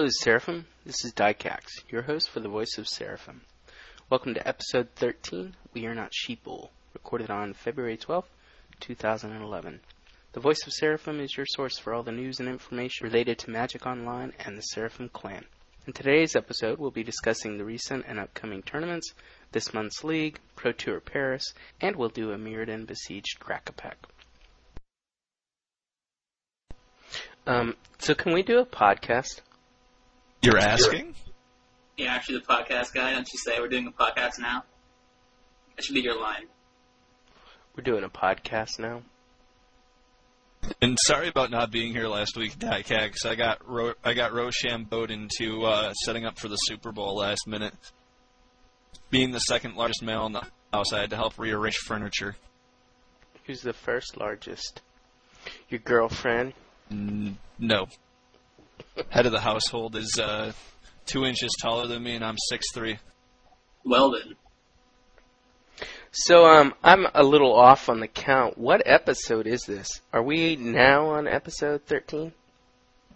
Hello, Seraphim. This is Dycax, your host for the voice of Seraphim. Welcome to episode 13, We Are Not Sheeple, recorded on February 12th, 2011. The voice of Seraphim is your source for all the news and information related to Magic Online and the Seraphim clan. In today's episode, we'll be discussing the recent and upcoming tournaments, this month's league, Pro Tour Paris, and we'll do a Mirrodin besieged Crack-a-Pack. Um, so can we do a podcast? You're asking? You're actually the podcast guy, don't you say? We're doing a podcast now. That should be your line. We're doing a podcast now. And sorry about not being here last week, Dycax. I got ro- I got Rochambeaued into uh, setting up for the Super Bowl last minute. Being the second largest male in the house, I had to help rearrange furniture. Who's the first largest? Your girlfriend? N- no. Head of the household is uh, two inches taller than me, and I'm six three. Well then. So um, I'm a little off on the count. What episode is this? Are we now on episode 13?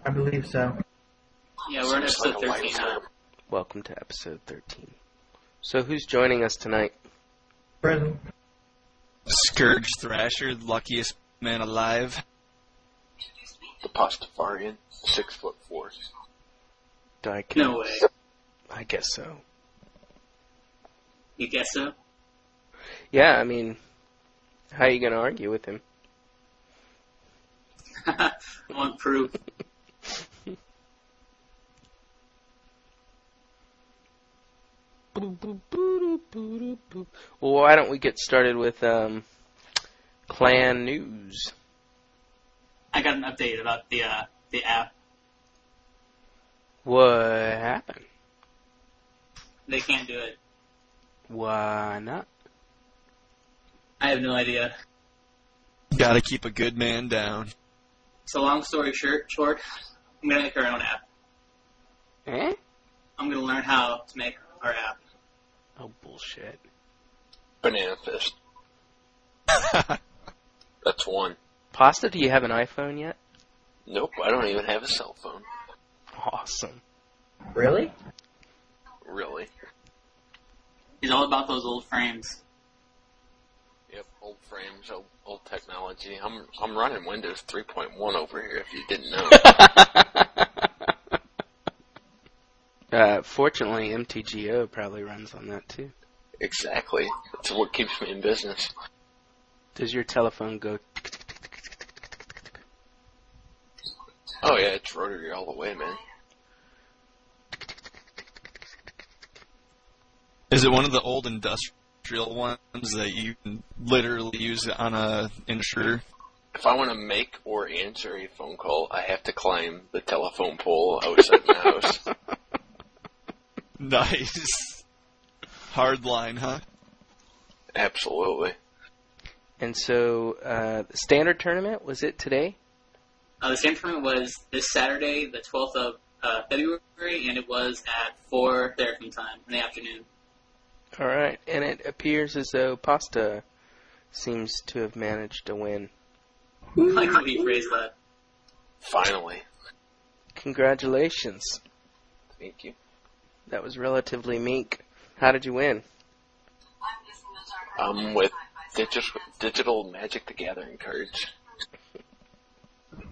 I believe so. Yeah, we're in episode 13 now. Welcome to episode 13. So who's joining us tonight? Present. Scourge Thrasher, luckiest man alive. The Pastafarian, six foot four. Dyke. No way. I guess so. You guess so? Yeah, I mean, how are you going to argue with him? I want proof. Well, why don't we get started with um, clan news? I got an update about the uh, the app. What happened? They can't do it. Why not? I have no idea. Gotta keep a good man down. So long story short, short, I'm gonna make our own app. Eh? I'm gonna learn how to make our app. Oh, bullshit. Banana fist. That's one. Pasta, do you have an iPhone yet? Nope, I don't even have a cell phone. Awesome. Really? Really. He's all about those old frames. Yep, old frames, old, old technology. I'm I'm running Windows 3.1 over here. If you didn't know. uh, fortunately, MTGO probably runs on that too. exactly. That's what keeps me in business. Does your telephone go? Oh yeah, it's rotary all the way, man. Is it one of the old industrial ones that you can literally use on a insurer? If I want to make or answer a phone call, I have to climb the telephone pole outside my house. Nice. Hard line, huh? Absolutely. And so, uh, standard tournament was it today? Uh, the same tournament was this Saturday, the 12th of uh, February, and it was at 4 Seraphim time in the afternoon. All right, and it appears as though Pasta seems to have managed to win. I like how you phrased that. Finally. Congratulations. Thank you. That was relatively meek. How did you win? Um, with digital digital Magic the Gathering cards.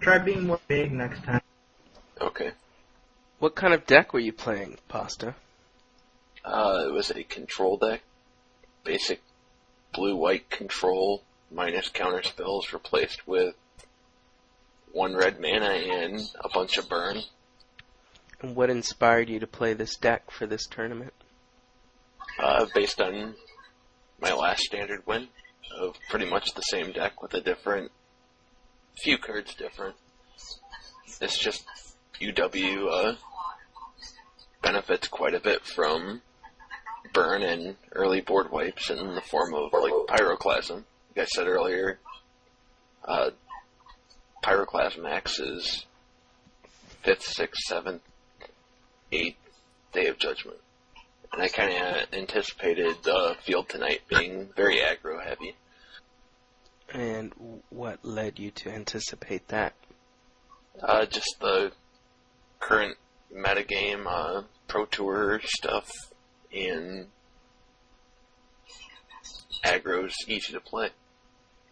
Try being more big next time. Okay. What kind of deck were you playing, Pasta? Uh, it was a control deck. Basic blue-white control minus counter spells replaced with one red mana and a bunch of burn. And what inspired you to play this deck for this tournament? Uh, based on my last standard win of pretty much the same deck with a different, few cards different. It's just UW uh, benefits quite a bit from burn and early board wipes in the form of like pyroclasm. Like I said earlier, uh, pyroclasm X is fifth, sixth, seventh, eighth day of judgment. And I kind of anticipated the field tonight being very aggro heavy. And what led you to anticipate that? Uh, just the current metagame, uh, Pro Tour stuff, and aggro's easy to play.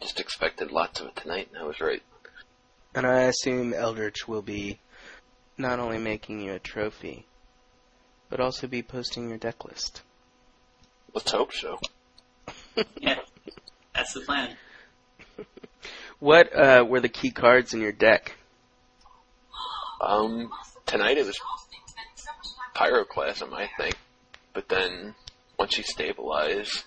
Just expected lots of it tonight, and I was right. And I assume Eldritch will be not only making you a trophy, but also be posting your deck list. Let's hope so. Yeah, that's the plan. What uh, were the key cards in your deck? Um, tonight it was Pyroclasm, I think. But then, once you stabilize,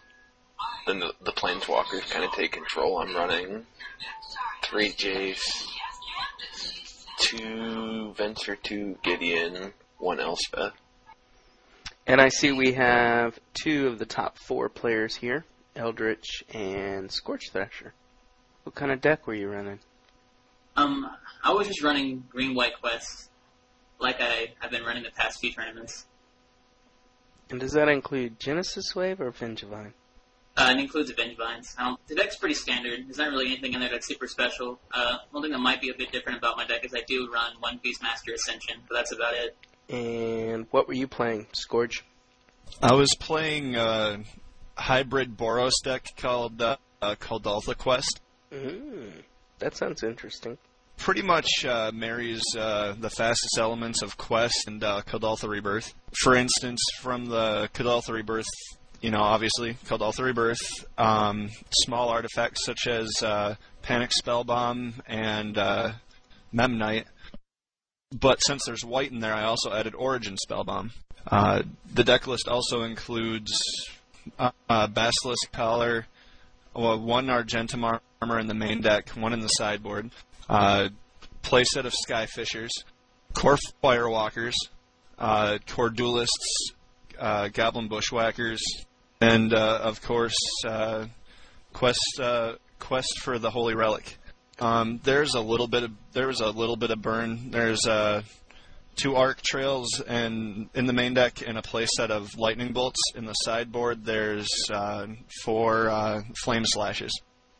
then the, the Planeswalkers kind of take control. I'm running three Jace, two Venser, two Gideon, one Elspeth. And I see we have two of the top four players here, Eldritch and Scorch Thrasher. What kind of deck were you running? Um, I was just running green white quests, like I have been running the past few tournaments. And does that include Genesis Wave or Vengevine? Uh, it includes Vengevines. Um, the deck's pretty standard. There's not really anything in there that's super special. Uh, one thing that might be a bit different about my deck is I do run one Beastmaster Ascension, but that's about it. And what were you playing, Scourge? I was playing a hybrid Boros deck called uh, uh, called Alpha Quest. Mm, that sounds interesting. Pretty much uh, marries uh, the fastest elements of Quest and uh, Rebirth. For instance, from the Kuldotha Rebirth, you know, obviously Kuldotha Rebirth, um, small artifacts such as uh, Panic Spellbomb and uh, Memnite. But since there's white in there, I also added Origin Spellbomb. Uh, the deck list also includes uh, uh, Basilisk Collar, well, one Argentum armor in the main deck, one in the sideboard, uh, playset of Skyfishers, Kor Firewalkers, uh, Kor Duelists, uh, Goblin Bushwhackers, and uh, of course, uh, Quest uh, Quest for the Holy Relic. Um, there's a little bit of there was a little bit of burn. There's uh, two arc trails and in the main deck and a playset of lightning bolts. In the sideboard, there's four flame slashes.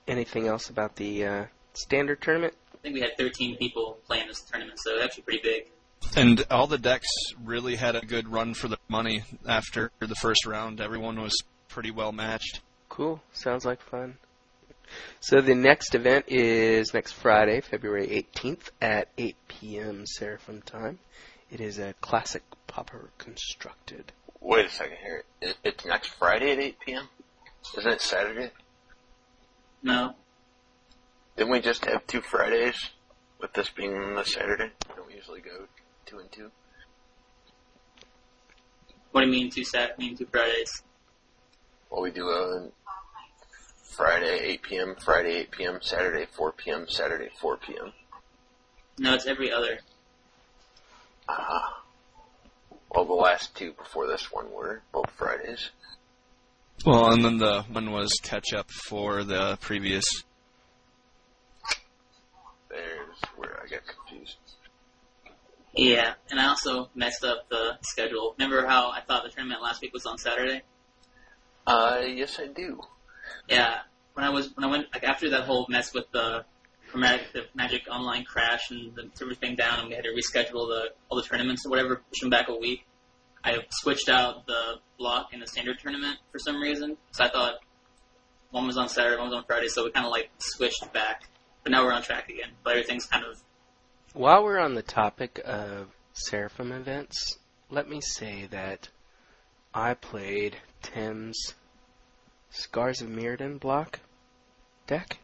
Anything else about the uh, standard tournament? I think we had 13 people playing this tournament, so it's actually pretty big. And all the decks really had a good run for the money after the first round. Everyone was pretty well matched. Cool. Sounds like fun. So the next event is next Friday, February 18th at 8 p.m. Seraphim time. It is a classic Pauper constructed. Wait a second here. It's next Friday at 8 p.m.? Isn't it Saturday? No, Didn't we just have two Fridays with this being the Saturday? Don't we usually go two and two? what do you mean two Sat? Mean two Fridays? Well, we do a Friday 8 p.m., Friday 8 p.m., Saturday 4 p.m., Saturday 4 p.m. No, it's every other. Ah. Well, the last two before this one were both Fridays. Well, and then the one was catch up for the previous. There's where I get confused. Yeah, and I also messed up the schedule. Remember how I thought the tournament last week was on Saturday? Uh, yes, I do. Yeah, when I was when I went like after that whole mess with the Chromatic the Magic Online crash and the everything down, and we had to reschedule the all the tournaments or whatever, push them back a week. I switched out the block in the standard tournament for some reason, so I thought one was on Saturday, one was on Friday, so we kind of like switched back. But now we're on track again. But everything's kind of While we're on the topic of Seraphim events, let me say that I played Tim's Scars of Mirrodin block deck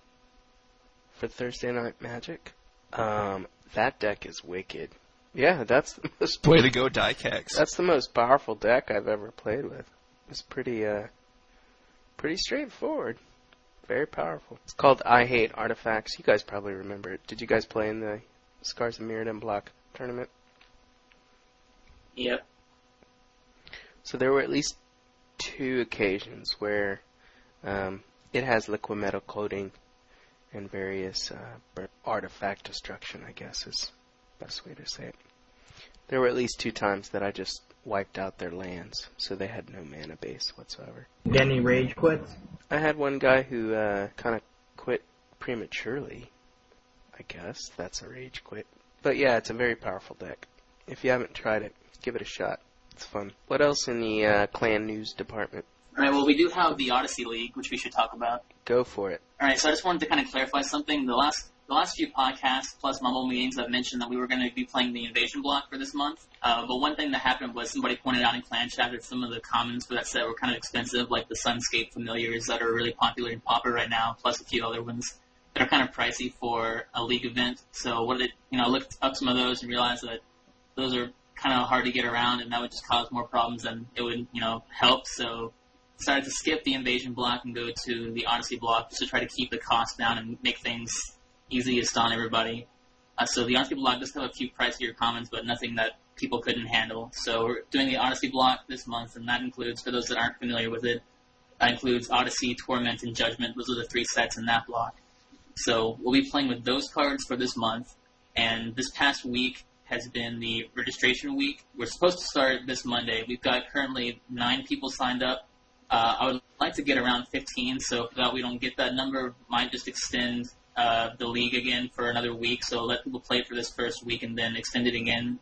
for Thursday Night Magic. Um, that deck is wicked. Yeah, that's the most Way to go, Dycax. that's the most powerful deck I've ever played with. It's pretty uh pretty straightforward. Very powerful. It's called I Hate Artifacts. You guys probably remember it. Did you guys play in the Scars of Mirrodin block tournament? yep. So there were at least two occasions where um, it has Liquimetal Coating and various uh, artifact destruction. I guess is the best way to say it. There were at least two times that I just wiped out their lands, so they had no mana base whatsoever. Denny rage quits. I had one guy who uh, kind of quit prematurely. I guess that's a rage quit. But yeah, it's a very powerful deck. If you haven't tried it, give it a shot. It's fun. What else in the uh, clan news department? All right. Well, we do have the Odyssey League, which we should talk about. Go for it. All right. So I just wanted to kind of clarify something. The last the last few podcasts plus Mumble meetings, I've mentioned that we were going to be playing the Invasion block for this month. Uh, but one thing that happened was somebody pointed out in clan chat that some of the commons for that set were kind of expensive, like the Sunscape familiars that are really popular in Pauper right now, plus a few other ones that are kind of pricey for a league event. So what did you know? I looked up some of those and realized that those are kind of hard to get around, and that would just cause more problems than it would you know help. So decided to skip the Invasion block and go to the Odyssey block just to try to keep the cost down and make things easiest on everybody. Uh, so the Odyssey block does have a few pricier commons, but nothing that people couldn't handle. So we're doing the Odyssey block this month, and that includes, for those that aren't familiar with it, that includes Odyssey, Torment, and Judgment. Those are the three sets in that block. So we'll be playing with those cards for this month, and this past week has been the registration week. We're supposed to start this Monday. We've got currently nine people signed up. Uh, I would like to get around 15, so if that we don't get that number, might just extend uh, the league again for another week. So let people play for this first week and then extend it again,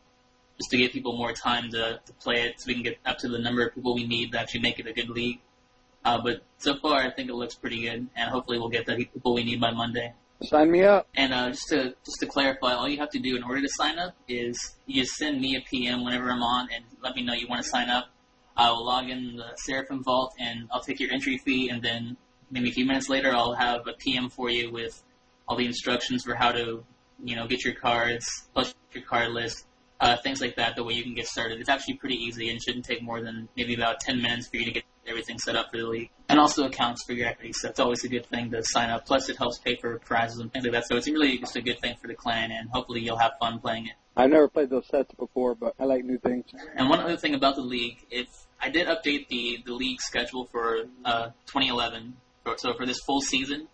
just to give people more time to, to play it, so we can get up to the number of people we need to actually make it a good league. Uh, but so far, I think it looks pretty good, and hopefully we'll get the people we need by Monday. Sign me up. And uh, just to just to clarify, all you have to do in order to sign up is you just send me a PM whenever I'm on and let me know you want to sign up. I will log in the Seraphim Vault and I'll take your entry fee, and then maybe a few minutes later I'll have a PM for you with all the instructions for how to, you know, get your cards, plus your card list, uh, things like that. The way you can get started. It's actually pretty easy and shouldn't take more than maybe about 10 minutes for you to get everything set up for the league. And also accounts for your equity, so that's always a good thing to sign up. Plus, it helps pay for prizes and things like that. So it's really just a good thing for the clan, and hopefully you'll have fun playing it. I've never played those sets before, but I like new things. And one other thing about the league, if I did update the the league schedule for uh, 2011, for, so for this full season.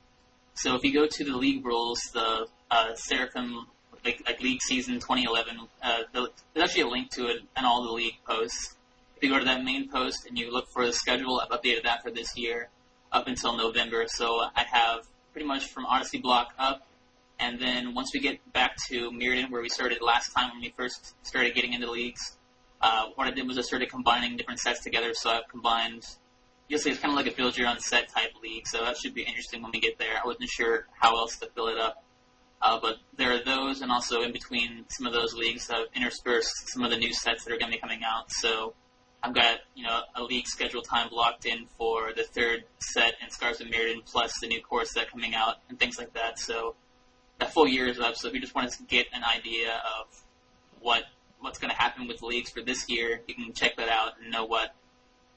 So if you go to the league rules, the uh, Seraphim like, like league season 2011, uh, the, there's actually a link to it and all the league posts. If you go to that main post and you look for the schedule, I've updated that for this year up until November. So I have pretty much from Odyssey block up, and then once we get back to Mirrodin, where we started last time when we first started getting into leagues, uh, what I did was I started combining different sets together. So I've combined, see it's kind of like a build your own set type league. So that should be interesting when we get there. I wasn't sure how else to fill it up. Uh, but there are those, and also in between some of those leagues, I've interspersed some of the new sets that are going to be coming out. So I've got you know a league schedule time blocked in for the third set in Scars of Mirrodin, plus the new core set coming out and things like that. So that full year is up. So if you just want to get an idea of what what's going to happen with leagues for this year, you can check that out and know what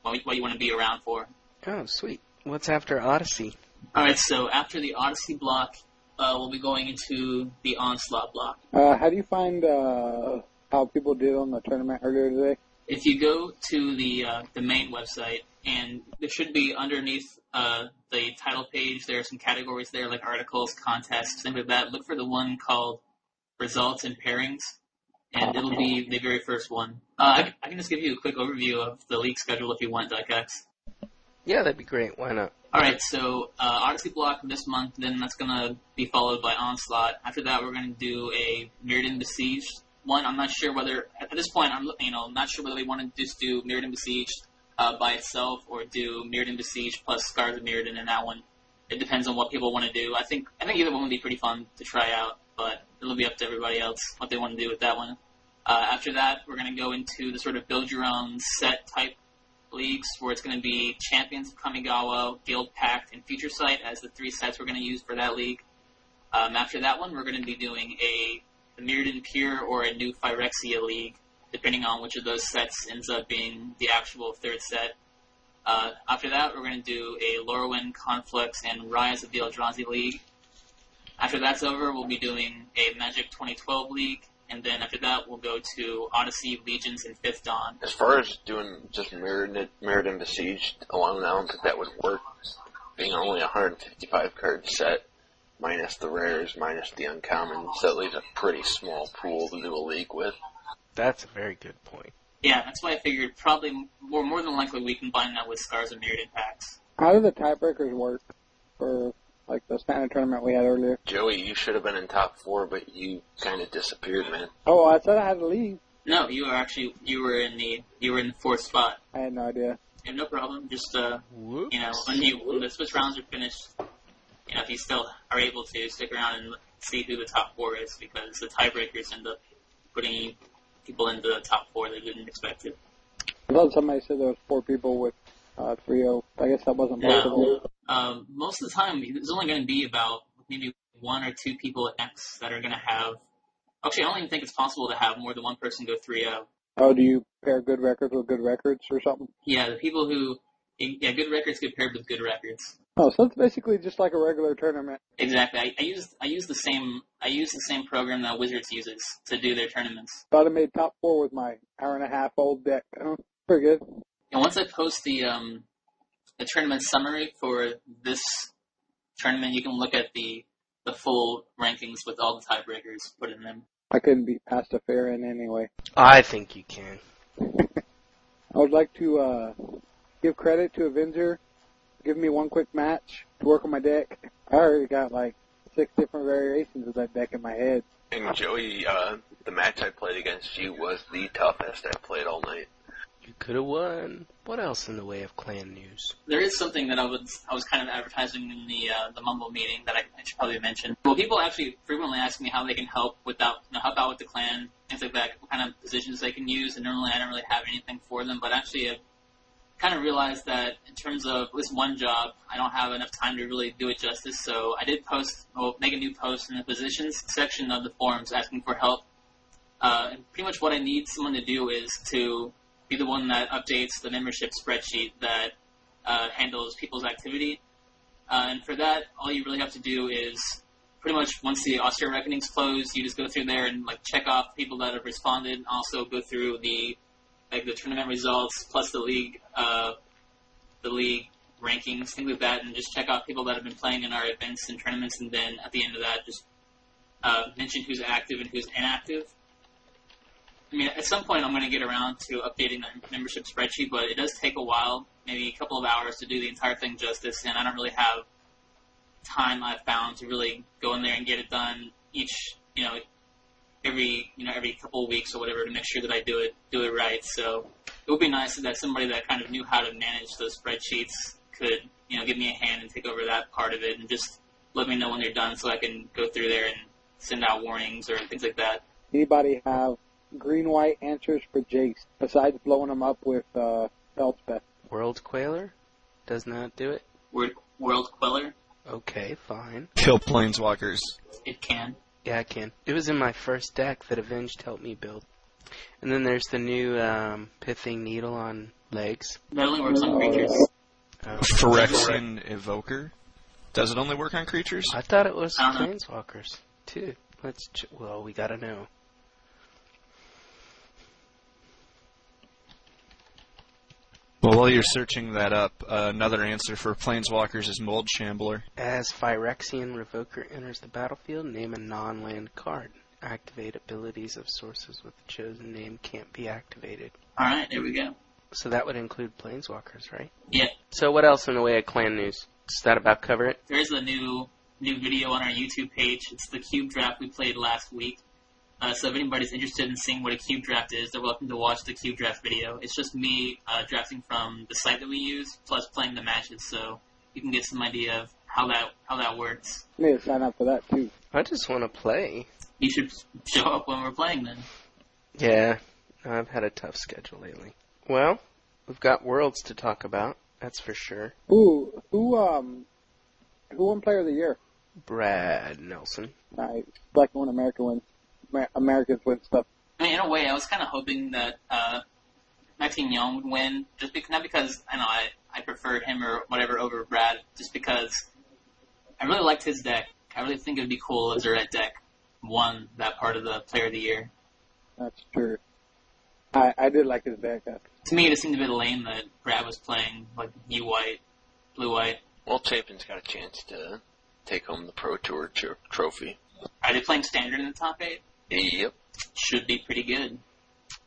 what, what you want to be around for. Oh, sweet. What's after Odyssey? All right, so after the Odyssey block, uh, we'll be going into the Onslaught block. Uh, how do you find uh, how people did on the tournament earlier today? If you go to the uh, the main website, and there should be underneath uh, the title page, there are some categories there like articles, contests, things like that. Look for the one called results and pairings, and it'll be the very first one. Uh, I, I can just give you a quick overview of the league schedule if you want, Dycax. Yeah, that'd be great. Why not? All right, so uh, Odyssey block this month, then that's gonna be followed by Onslaught. After that, we're gonna do a Mirrodin Besieged one. I'm not sure whether at this point I'm you know not sure whether we want to just do Mirrodin Besieged uh, by itself or do Mirrodin Besieged plus Scars of Mirrodin in that one. It depends on what people want to do. I think I think either one would be pretty fun to try out, but it'll be up to everybody else what they want to do with that one. Uh, after that, we're gonna go into the sort of build your own set type leagues where it's going to be Champions of Kamigawa, Guild Pact, and Future Sight as the three sets we're going to use for that league. Um, after that one, we're going to be doing a the Mirrodin Pure or a new Phyrexia league, depending on which of those sets ends up being the actual third set. Uh, after that, we're going to do a Lorwyn, Conflux, and Rise of the Eldrazi league. After that's over, we'll be doing a Magic 2012 league, and then after that, we'll go to Odyssey, Legions, and Fifth Dawn. As far as doing just Mirrodin, Mirrodin Besieged alone, I don't think that would work. Being only a 155 card set, minus the rares, minus the uncommons, that leaves a pretty small pool to do a league with. That's a very good point. Yeah, that's why I figured probably more more than likely we combine that with Scars and Mirrodin packs. How do the tiebreakers work for like the standard tournament we had earlier? Joey, you should have been in top four, but you kind of disappeared, man. Oh, I said I had to leave. No, you were actually you were in the you were in the fourth spot. I had no idea. Yeah, no problem. Just uh, Whoops. you know, when you when the Swiss rounds are finished, you know, if you still are able to stick around and see who the top four is, because the tiebreakers end up putting people into the top four they didn't expect it. I thought somebody said there was four people with uh, 3-0. I guess that wasn't possible. No, um, most of the time, there's only going to be about maybe one or two people at X that are going to have. Actually, I don't even think it's possible to have more than one person go 3-0. Oh, do you pair good records with good records or something? Yeah, the people who, yeah, good records get paired with good records. Oh, so it's basically just like a regular tournament. Exactly. I, I use I use the same I use the same program that Wizards uses to do their tournaments. Thought I made top four with my hour and a half old deck. Oh, pretty good. And once I post the um the tournament summary for this tournament, you can look at the the full rankings with all the tiebreakers put in them. I couldn't beat Pasta Fair in anyway. I think you can. I would like to uh, give credit to Avenger. Give me one quick match to work on my deck. I already got like six different variations of that deck in my head. And Joey, uh, the match I played against you was the toughest I played all night. You could have won. What else in the way of clan news? There is something that I was I was kind of advertising in the uh, the Mumble meeting that I, I should probably mention. Well, people actually frequently ask me how they can help without you know, help out with the clan, things like that, what kind of positions they can use. And normally I don't really have anything for them, but actually I've kind of realized that in terms of at least one job, I don't have enough time to really do it justice. So I did post, well, make a new post in the positions section of the forums asking for help. Uh, and pretty much what I need someone to do is to be the one that updates the membership spreadsheet that uh, handles people's activity. Uh, and for that, all you really have to do is pretty much once the austere reckonings close, you just go through there and like check off people that have responded. and Also go through the like the tournament results plus the league uh, the league rankings, things like that, and just check off people that have been playing in our events and tournaments. And then at the end of that, just uh, mention who's active and who's inactive. I mean, at some point I'm going to get around to updating the membership spreadsheet, but it does take a while, maybe a couple of hours to do the entire thing justice, and I don't really have time I've found to really go in there and get it done each, you know, every, you know, every couple of weeks or whatever to make sure that I do it, do it right. So it would be nice that somebody that kind of knew how to manage those spreadsheets could, you know, give me a hand and take over that part of it and just let me know when they're done so I can go through there and send out warnings or things like that. Anybody have green white answers for Jace besides blowing him up with uh, Elspeth? World Queller? Does not do it? Word, World Queller, Okay, fine. Kill planeswalkers. it can. Yeah, I can. It was in my first deck that Avenged helped me build. And then there's the new um, Pithing Needle on legs. That only works on creatures. Um, Phyrexian Revoker. Does it only work on creatures? I thought it was I don't. Planeswalkers, too. Let's. Ch- well, we gotta know. Well, while you're searching that up, uh, another answer for planeswalkers is Mold Shambler. As Phyrexian Revoker enters the battlefield, name a non-land card. Activate abilities of sources with the chosen name can't be activated. Alright, there we go. So that would include Planeswalkers, right? Yeah. So what else in the way of clan news? Does that about cover it? There's a new new video on our YouTube page. It's the cube draft we played last week. Uh, so if anybody's interested in seeing what a cube draft is, they're welcome to watch the cube draft video. It's just me uh, drafting from the site that we use, plus playing the matches, so you can get some idea of how that how that works. I need to sign up for that too. I just want to play. You should show up when we're playing then. Yeah, I've had a tough schedule lately. Well, we've got worlds to talk about. That's for sure. Who who um who won Player of the Year? Brad Nelson. I like when America wins. Amer- Americans win stuff. I mean, in a way, I was kind of hoping that uh, Maxine Young would win, just because, not because I know I I preferred him or whatever over Brad, just because I really liked his deck. I really think it would be cool if the red deck won that part of the Player of the Year. That's true. I I did like his deck. Uh, To me, it just seemed a bit lame that Brad was playing like U white, blue white. Well, Chapin's got a chance to take home the Pro Tour tro- trophy. Are they playing standard in the top eight? Yep. Should be pretty good.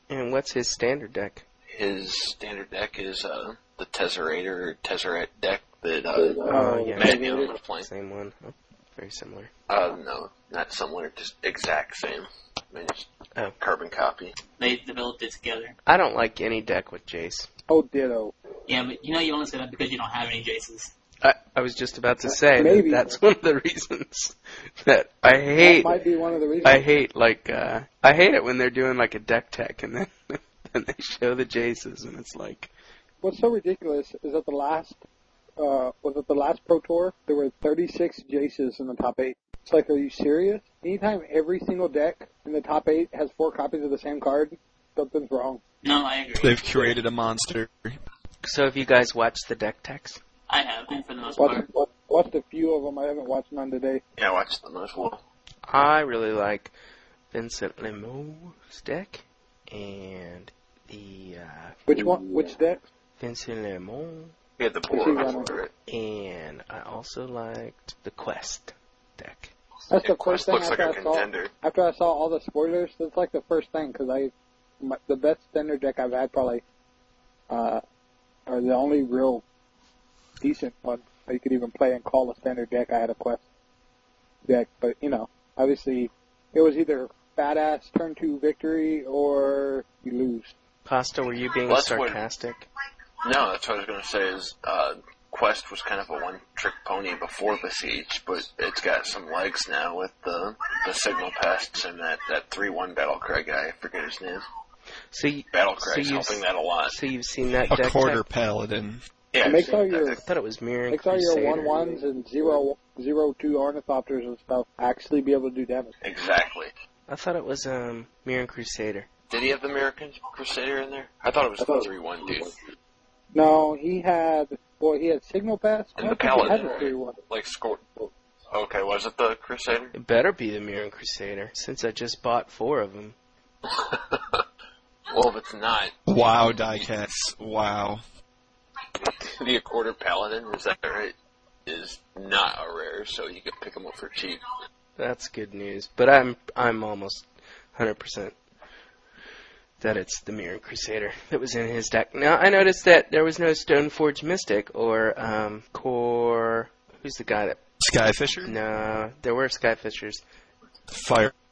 And what's his standard deck? His standard deck is uh, the Tezzerator or Tesseract deck that uh, Oh, yeah. Matt Young was playing. Same one. Oh, very similar. Uh, no, not similar, just exact same. Managed Oh. carbon copy. They developed it together. I don't like any deck with Jace. Oh, ditto. Yeah, but you know you only say that because you don't have any Jaces. I, I was just about to say Maybe. that that's one of the reasons that I hate. That might be one of the reasons. I hate like uh I hate it when they're doing like a deck tech and then and they show the Jaces and it's like What's so ridiculous is that the last, uh, was it the last Pro Tour? There were 36 Jaces in the top eight. It's like, are you serious? Anytime every single deck in the top eight has four copies of the same card, something's wrong. No, I agree. They've curated a monster. so have you guys watched the deck techs? I have, for the most Watched, part. wa- watched a few of them. I haven't watched none today. Yeah, I watched them as well. I really like Vincent Lemo's deck and the uh Which one? Which deck? Vincent Lemo We had the Which board one? for it. and I also liked the Quest deck. That's the first thing looks like after a I saw. After I saw all the spoilers, that's like the first thing because I, my, the best standard deck I've had probably, uh, or the only real decent one that you could even play and call a standard deck. I had a quest deck, but you know, obviously, it was either badass turn two victory or you lose. Pasta, were you being Well, that's what- sarcastic? No, that's what I was going to say is uh, Quest was kind of a one-trick pony before Besiege, but it's got some legs now with the the signal pests and that that three-one Battlecry guy. I forget his name. So you, Battlecry's So helping that a lot. so you've seen that A deck quarter tech? paladin. Yeah, It makes all your- I thought it was Mirror Makes all your one ones and zero zero two ornithopters and stuff actually be able to do damage. exactly. I thought it was um Mirran Crusader. Did he have the American Crusader in there? I thought it was I thought- the three-one dude. No, he had well, he had signal pass. And the don't think he had paladin, right? Like score. Okay, was it the Crusader? It better be the Mirran Crusader since I just bought four of them. well, if it's not, Wow, Dycax. Wow. The Accorder Paladin is that right? Is not a rare, so you can pick them up for cheap. That's good news. But I'm I'm almost 100% that it's the Mirran Crusader that was in his deck. Now I noticed that there was no Stoneforge Mystic or um Core. Who's the guy that? Skyfisher? No, there were Skyfishers.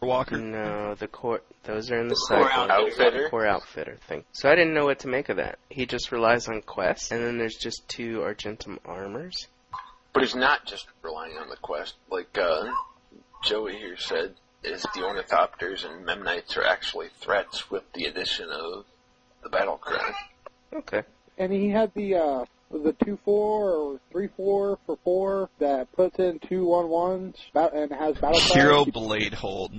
Firewalker? No, the core. Those are in the, The core cycle. outfitter. Core outfitter thing. So I didn't know what to make of that. He just relies on quests, and then there's just two Argentum armors. But he's not just relying on the quest. Like uh, Joey here said, is the Ornithopters and Memnites are actually threats with the addition of the Battle Cry. Okay. And he had the uh the two four or three four for four that puts in two one ones and has battle cry. Hero Blade Hold.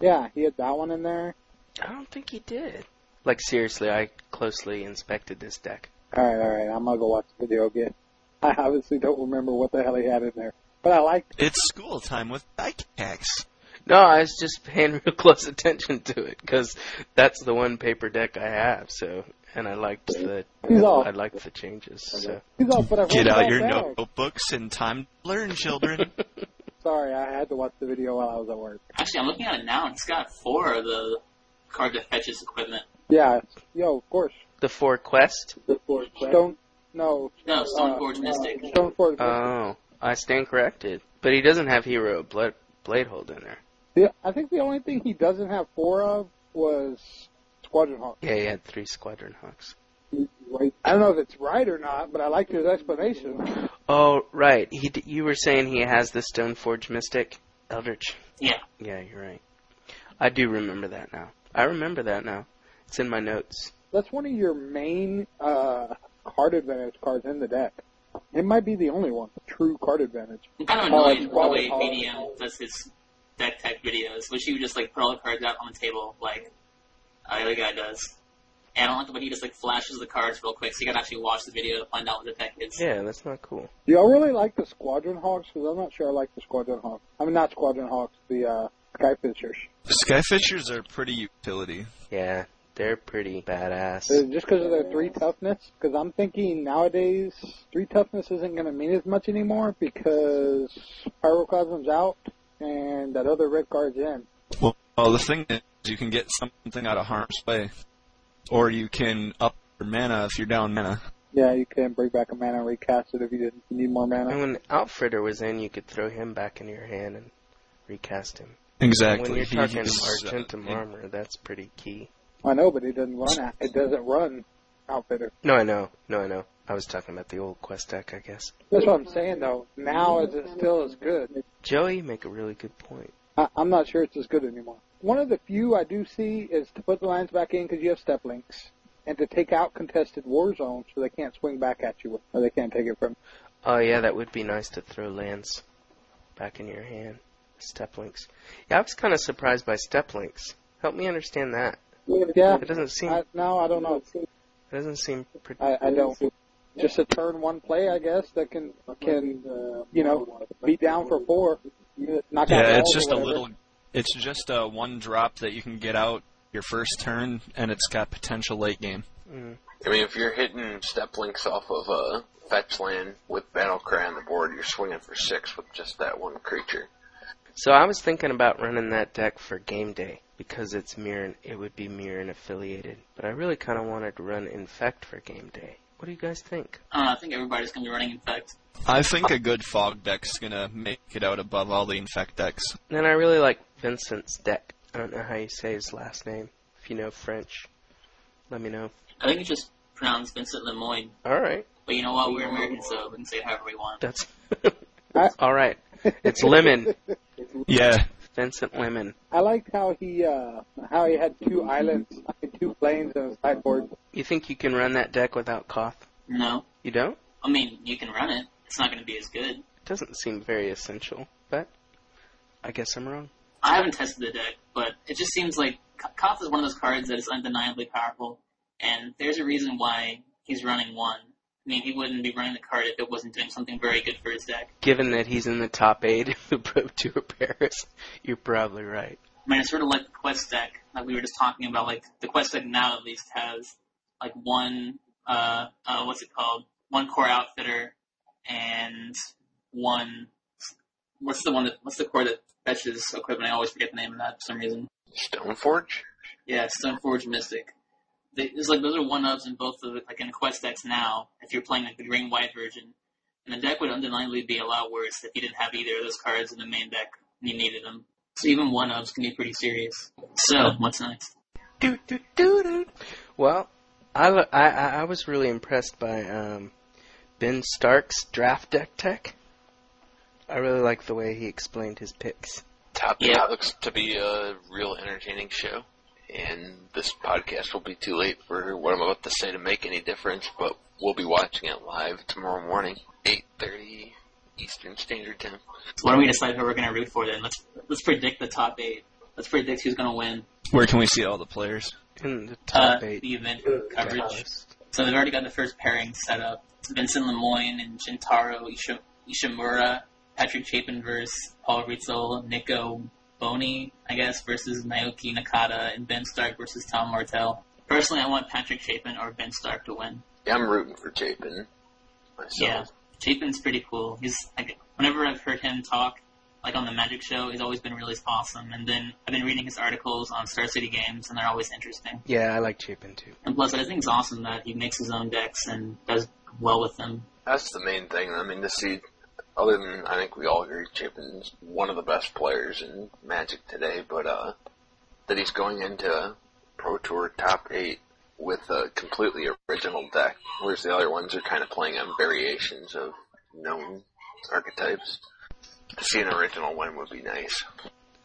Yeah, he had that one in there. I don't think he did. Like seriously, I closely inspected this deck. All right, all right. I'm gonna go watch the video again. I obviously don't remember what the hell he had in there, but I liked. It's school time with Dycax. No, I was just paying real close attention to it because that's the one paper deck I have. So, and I liked the He's all. I liked the changes. So, He's all, but I Get out your down. notebooks and time to learn, children. Sorry, I had to watch the video while I was at work. Actually, I'm looking at it now, and it's got four of the card that fetches equipment. Yeah, yo, of course. the four quest. Stone, no. No, Stoneforge uh, Mystic. Stoneforge Mystic. Oh, I stand corrected. But he doesn't have hero blood blade hold in there. Yeah, I think the only thing he doesn't have four of was Squadron Hawk. Yeah, he had three squadron hawks. I don't know if it's right or not, but I liked his explanation. Oh, right. He you were saying he has the Stoneforge Mystic Eldritch. Yeah. Yeah, you're right. I do remember that now. I remember that now. It's in my notes. That's one of your main uh, card advantage cards in the deck. It might be the only one. True card advantage. I'm kind of Oh, annoyed it's with the way quality. BDM does his deck tech videos, which he would just like put all the cards out on the table like uh, the other guy does. And I don't like the way he just like flashes the cards real quick, so you gotta actually watch the video to find out what the deck is. Yeah, that's not cool. Do y'all really like the Squadron Hawks? Because I'm not sure I like the Squadron Hawks. I mean, not Squadron Hawks, the uh, Skyfishers. The Skyfishers are pretty utility. Yeah, they're pretty badass. Is it just because of their three toughness? Because I'm thinking nowadays three toughness isn't going to mean as much anymore because Pyroclasm's out and that other red card's in. Well, well, the thing is, you can get something out of harm's way, or you can up your mana if you're down mana. Yeah, you can bring back a mana and recast it if you didn't need more mana. And when Outfitter was in, you could throw him back into your hand and recast him. Exactly. When you're talking he's, uh, Argentum in- armor, that's pretty key. I know, but it doesn't run. It doesn't run outfitter. No, I know. No, I know. I was talking about the old Quest deck, I guess. That's what I'm saying though. Now is it still as good? Joey, make a really good point. I, I'm not sure it's as good anymore. One of the few I do see is to put the lines back in because you have Steppe Lynx, and to take out contested war zones so they can't swing back at you or they can't take it from. Oh yeah, that would be nice to throw lands back in your hand. Steppe Lynx. Yeah, I was kind of surprised by Steppe Lynx. Help me understand that. Yeah. It doesn't seem. I, no, I don't know. It doesn't seem. Pretty, I, I don't. Just a turn one play, I guess, that can can uh, you know beat down for four. Knock out Yeah, it's just a little. It's just a one drop that you can get out your first turn, and it's got potential late game. mm. I mean, if you're hitting Steppe Lynx off of a fetch land with battle cry on the board, you're swinging for six with just that one creature. So I was thinking about running that deck for game day because it's mirror. It would be mirror and affiliated, but I really kind of wanted to run infect for game day. What do you guys think? I. I think everybody's gonna be running infect. I think a good fog deck's gonna make it out above all the infect decks. And I really like Vincent's deck. I don't know how you say his last name. If you know French, let me know. I think it's just pronounced Vincent Lemoine. All right, But you know what? We're Americans, so we can say it however we want. that's all right. It's Lemon, Yeah, Vincent Lemon. I liked how he uh how he had two islands, I mean, two planes in his sideboard. You think you can run that deck without Koth? No, You don't? I mean you can run it. It's not gonna be as good. It doesn't seem very essential, but I guess I'm wrong. I haven't tested the deck, but it just seems like Koth is one of those cards that is undeniably powerful, and there's a reason why he's running one. I mean, he wouldn't be running the card if it wasn't doing something very good for his deck. Given that he's in the top eight of the Pro Tour Paris, you're probably right. I mean, it's sort of like the Quest deck that we were just talking about. Like the Quest deck now at least has like one, uh, uh, what's it called? One core outfitter and one. What's the one that? What's the core that fetches equipment? I always forget the name of that for some reason. Stoneforge? Yeah, Stoneforge Mystic. They, it's like those are one ups in both of the, like in Quest decks now. If you're playing like the green white version, and the deck would undeniably be a lot worse if you didn't have either of those cards in the main deck and you needed them. So even one ups can be pretty serious. So what's next? Do, do, do, do. Well, I, I, I I was really impressed by um, Ben Stark's draft deck tech. I really like the way he explained his picks. Top Yeah. Eight looks to be a real entertaining show. And this podcast will be too late for what I'm about to say to make any difference, but we'll be watching it live tomorrow morning, 8.30 Eastern Standard Time. So why don't we decide who we're going to root for then? Let's let's predict the top eight. Let's predict who's going to win where can we see all the players? In the uh, eight the event coverage. list. So they've already got the first pairing set up. Vincent Lemoine and Shintaro Isha- Ishimura, Patrick Chapin versus Paul Rietzl, Nico Bohny, I guess, versus Naoki Nakada, and Ben Stark versus Tom Martell. Personally, I want Patrick Chapin or Ben Stark to win. Yeah, I'm rooting for Chapin myself. Yeah, Chapin's pretty cool. He's like, whenever I've heard him talk, like on the Magic Show, he's always been really awesome. And then I've been reading his articles on Star City Games, and they're always interesting. Yeah, I like Chapin too. And plus, I think it's awesome that he makes his own decks and does well with them. That's the main thing. I mean, to see, other than I think we all agree, Chapin's one of the best players in Magic today, but uh, that he's going into Pro Tour top eight with a completely original deck, whereas the other ones are kind of playing on variations of known archetypes. To see an original one would be nice.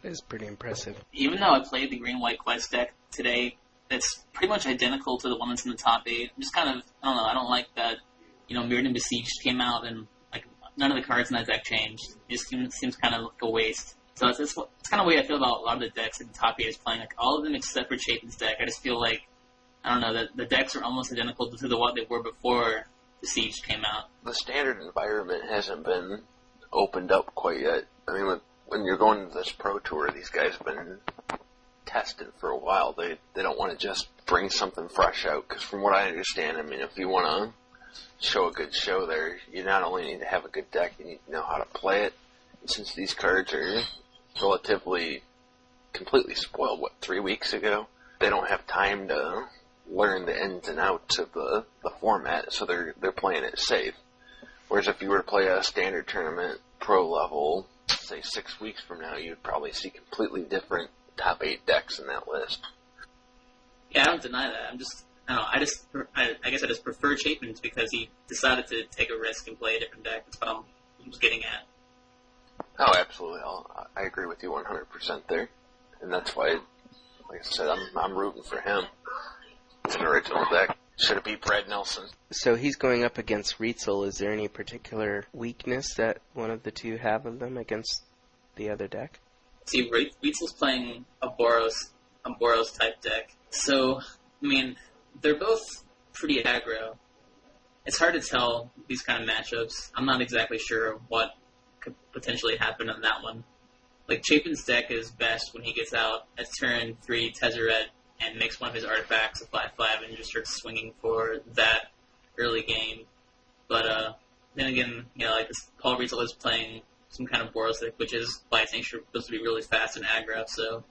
It is pretty impressive. even though I played the Green White Quest deck today, that's pretty much identical to the one that's in the top eight. I'm just kind of, I don't know, I don't like that, you know, Mirrodin Besieged came out and, like, none of the cards in that deck changed. It just seems, seems kind of like a waste. So it's, it's, it's kind of the way I feel about a lot of the decks that the top eight is playing. Like, all of them except for Chapin's deck, I just feel like, I don't know, that the decks are almost identical to the what they were before Besieged came out. The standard environment hasn't been opened up quite yet. I mean, when, when you're going to this pro tour, these guys have been tested for a while. They they don't want to just bring something fresh out. Because from what I understand, I mean, if you want to show a good show there, you not only need to have a good deck, you need to know how to play it. And since these cards are relatively completely spoiled, what three weeks ago, they don't have time to learn the ins and outs of the the format, so they're they're playing it safe. Whereas if you were to play a standard tournament, pro level, say six weeks from now, you'd probably see completely different top eight decks in that list. Yeah, I don't deny that. I'm just, I don't know, I just, I, I guess I just prefer Chapin's because he decided to take a risk and play a different deck. That's what I was getting at. Oh, absolutely. I'll, I agree with you 100% there. And that's why, like I said, I'm, I'm rooting for him. It's an original deck. Should it be Brad Nelson. So he's going up against Rietzl. Is there any particular weakness that one of the two have of them against the other deck? See, Re- Rietzl's playing a Boros, a Boros type deck. So, I mean, they're both pretty aggro. It's hard to tell these kind of matchups. I'm not exactly sure what could potentially happen on that one. Like Chapin's deck is best when he gets out at turn three Tezzeret and makes one of his artifacts a five five and just starts swinging for that early game. But uh, then again, you know, like this, Paul Rietzl is playing some kind of Boros deck, which is by its nature supposed to be really fast and aggro. So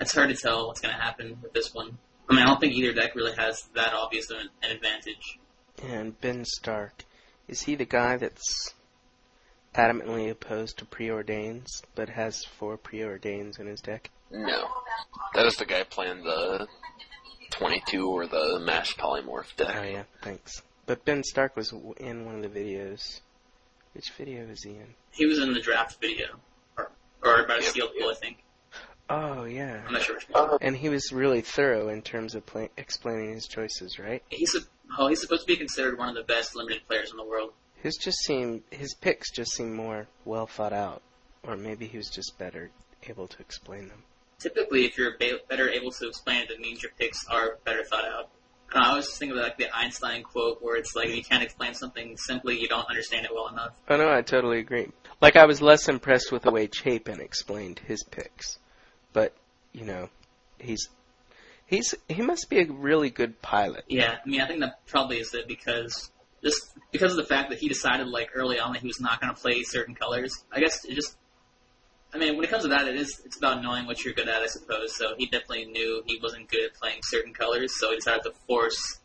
it's hard to tell what's going to happen with this one. I mean, I don't think either deck really has that obvious an, an advantage. And Ben Stark, is he the guy that's adamantly opposed to preordains, but has four preordains in his deck? No. That is the guy playing the 22 or the mass polymorph deck. Oh yeah, thanks. But Ben Stark was in one of the videos. Which video is he in? He was in the draft video, or, or about a Yep, sealed yep. pool, I think. Oh yeah. I'm not sure which one. And he was really thorough in terms of play- explaining his choices, right? He's a, oh, he's supposed to be considered one of the best limited players in the world. His just seemed his picks just seemed more well thought out, or maybe he was just better able to explain them. Typically, if you're ba- better able to explain it, it means your picks are better thought out. I was just thinking about like the Einstein quote, where it's like if you can't explain something simply, you don't understand it well enough. Oh no, I totally agree. Like I was less impressed with the way Chapin explained his picks, but you know, he's he's he must be a really good pilot. Yeah, I mean, I think that probably is it because just because of the fact that he decided like early on that he was not going to play certain colors. I guess it just. I mean, when it comes to that, it is it's about knowing what you're good at, I suppose. So he definitely knew he wasn't good at playing certain colors, so he decided to force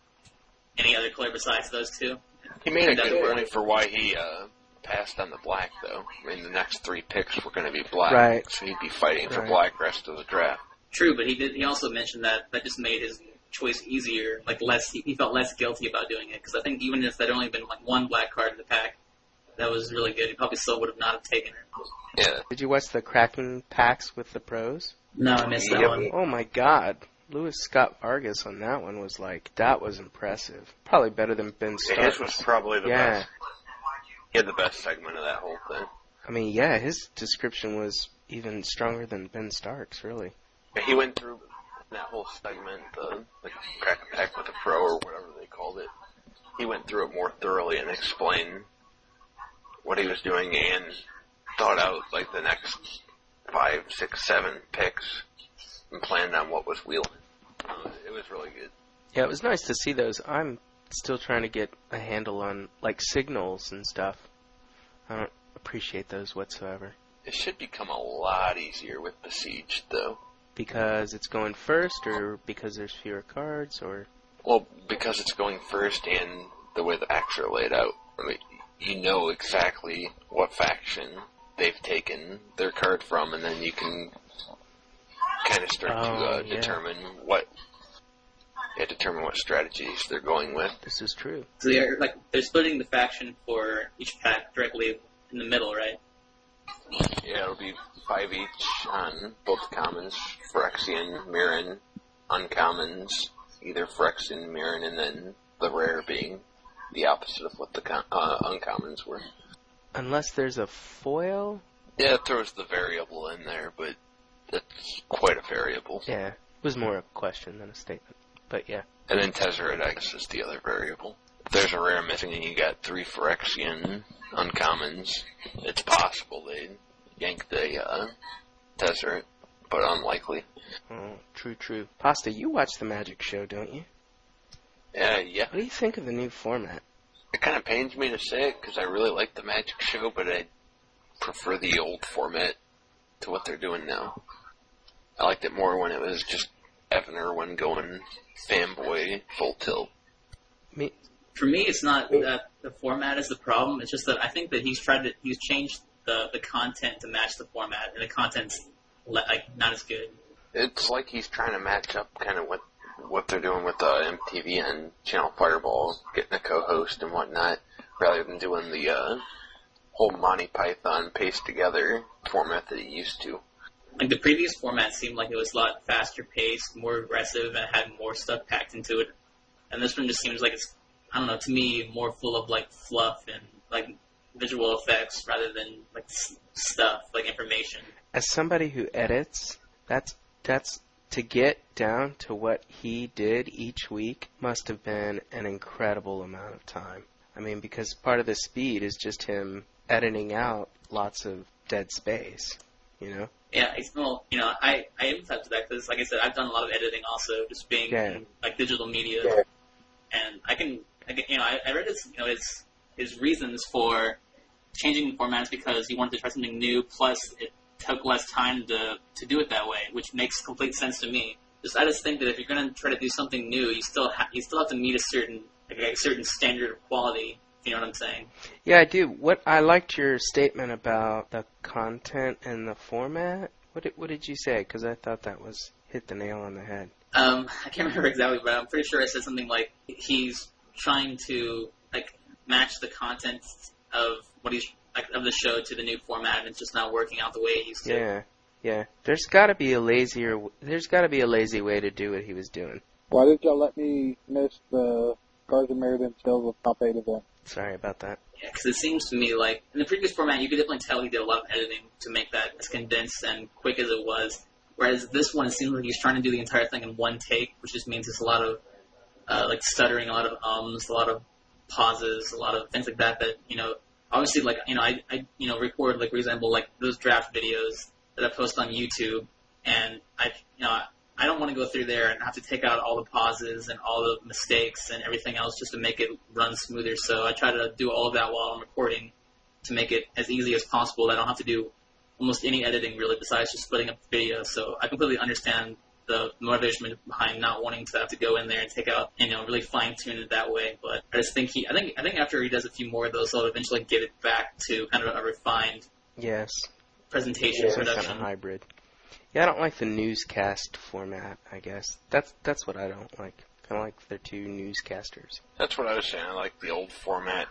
any other color besides those two. He made a good point for why he uh, passed on the black, though. I mean, the next three picks were going to be black, Right. so he'd be fighting for black rest of the draft. True, but he did. He also mentioned that that just made his choice easier, like less. He, he felt less guilty about doing it because I think even if there'd only been like one black card in the pack, that was really good. He probably still would have not have taken it. Yeah. Did you watch the Crack-a-Packs with the pros? No, I missed that Yep. one. Oh my God, Luis Scott-Vargas on that one was like that was impressive. Probably better than Ben Yeah, his was probably the Yeah. best. He had the best segment of that whole thing. I mean, yeah, his description was even stronger than Ben Stark's, really. He went through that whole segment, the, the crack a pack with a pro or whatever they called it. He went through it more thoroughly and explained what he was doing and thought out like the next five, six, seven picks and planned on what was wheeling. Uh, it was really good. Yeah, it was nice to see those. I'm still trying to get a handle on like signals and stuff. I don't appreciate those whatsoever It should become a lot easier with Besieged, though. Because it's going first, or because there's fewer cards, or Well, because it's going first and the way the packs are laid out. I mean, you know exactly what faction they've taken their card from, and then you can kind of start to Oh, uh, yeah. determine what yeah, determine what strategies they're going with. this is true. So they're like they're splitting the faction for each pack directly in the middle, right? Yeah, it'll be five each on both commons, Phyrexian, Mirran, uncommons, either Phyrexian, Mirran, and then the rare being the opposite of what the com- uh, uncommons were. Unless there's a foil. Yeah, it throws the variable in there, but that's quite a variable. Yeah, it was more a question than a statement. But yeah, And then Tezzeret, I guess, is the other variable. There's a rare missing and you got three Phyrexian uncommons, it's possible they yank the uh, but unlikely. oh, true, true. Pasta, you watch the Magic Show, don't you? Yeah, yeah. What do you think of the new format? It kind of pains me to say it because I really like the Magic Show, but I prefer the old format to what they're doing now. I liked it more when it was just Evan Erwin going fanboy full tilt. For me, it's not that the format is the problem. It's just that I think that he's tried to he's changed the the content to match the format, and the content's le- like not as good. It's like he's trying to match up kind of what what they're doing with uh, MTV and Channel Fireball, getting a co-host and whatnot, rather than doing the uh, whole Monty Python paste together format that he used to. Like the previous format seemed like it was a lot faster paced, more aggressive, and had more stuff packed into it. And this one just seems like it's I don't know to me more full of like fluff and like visual effects rather than like s- stuff like information. As somebody who edits, that's that's to get down to what he did each week must have been an incredible amount of time. I mean, because part of the speed is just him editing out lots of dead space, you know? Yeah, it's, well, you know, I I empathize with that because, like I said, I've done a lot of editing also, just being Yeah. in, like digital media, Yeah. and I can, I you know, I, I read his, you know, his his reasons for changing the formats because he wanted to try something new. Plus, it took less time to to do it that way, which makes complete sense to me. Just I just think that if you're going to try to do something new, you still ha- you still have to meet a certain like a certain standard of quality. You know what I'm saying? Yeah, I do. What I liked your statement about the content and the format. What did, what did you say? Because I thought that was hit the nail on the head. Um, I can't remember exactly, but I'm pretty sure I said something like he's trying to like match the content of what he's like of the show to the new format, and it's just not working out the way it used to. Yeah, yeah. There's got to be a lazier. There's got to be a lazy way to do what he was doing. Why did y'all let me miss the Garza Meriden Silva top eight event? Sorry about that. Yeah, because it seems to me like in the previous format, you could definitely tell he did a lot of editing to make that as condensed and quick as it was. Whereas this one, it seems like he's trying to do the entire thing in one take, which just means it's a lot of uh, like stuttering, a lot of ums, a lot of pauses, a lot of things like that. That you know, obviously, like you know, I, I you know record like for example, like those draft videos that I post on YouTube, and I you know. I, don't want to go through there and have to take out all the pauses and all the mistakes and everything else just to make it run smoother. So I try to do all of that while I'm recording to make it as easy as possible. I don't have to do almost any editing really besides just splitting up the video. So I completely understand the motivation behind not wanting to have to go in there and take out, you know, really fine tune it that way. But I just think he, I think, I think after he does a few more of those, he'll eventually get it back to kind of a refined Yes, presentation some kind of production. hybrid. Yeah, I don't like the newscast format. I guess that's that's what I don't like. I don't like the two newscasters. That's what I was saying. I like the old format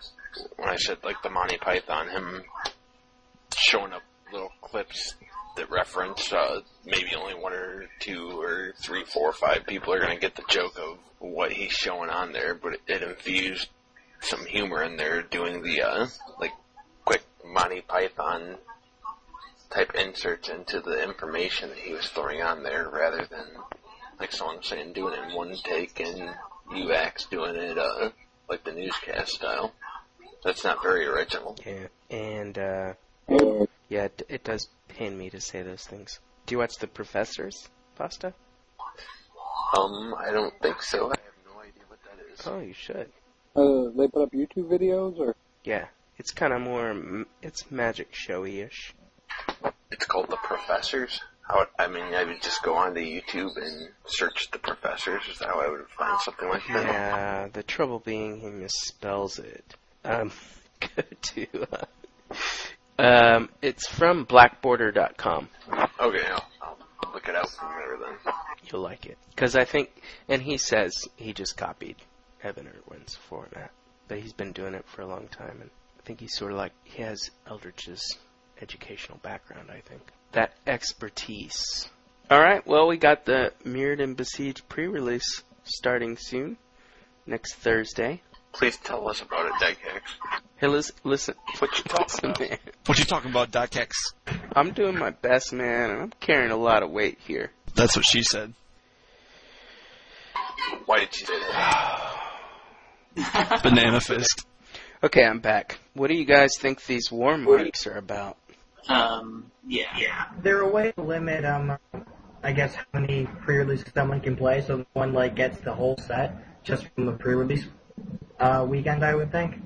when I said like the Monty Python, him showing up little clips that reference uh, maybe only one or two or three, four or five people are going to get the joke of what he's showing on there, but it, it infused some humor in there, doing the uh, like quick Monty Python type inserts into the information that he was throwing on there, rather than like someone saying doing it in one take and UX doing it uh, like the newscast style. That's not very original. Yeah, and Uh, yeah, it, it does pain me to say those things. Do you watch The Professors, Pasta? Um, I don't think so. I have no idea what that is. Oh, you should. uh, they put up YouTube videos, or Yeah, it's kind of more, it's magic showy-ish. It's called The Professors. How it, I mean, I would just go onto YouTube and search The Professors. Is that how I would find something like that? Yeah, the trouble being he misspells it. Um, go to. Uh, um, it's from blackborder.com. Okay, I'll, I'll look it from there then. You'll like it because I think, and he says he just copied Evan Erwin's format, but he's been doing it for a long time, and I think he's sort of like he has Eldritch's educational background. I think that expertise. All right, well, we got the Mirrodin Besieged pre-release starting soon, next Thursday. Please tell us about it, Dycax. Hey, listen, listen, What you talking about? man. What you talking about, Dycax? I'm doing my best, man, and I'm carrying a lot of weight here. That's what she said. Why did you say that? Banana fist. Okay, I'm back. What do you guys think these war marks are about? Um, yeah, yeah. They're a way to limit, um, I guess, how many pre-releases someone can play, so one like gets the whole set just from the pre-release uh, weekend. I would think.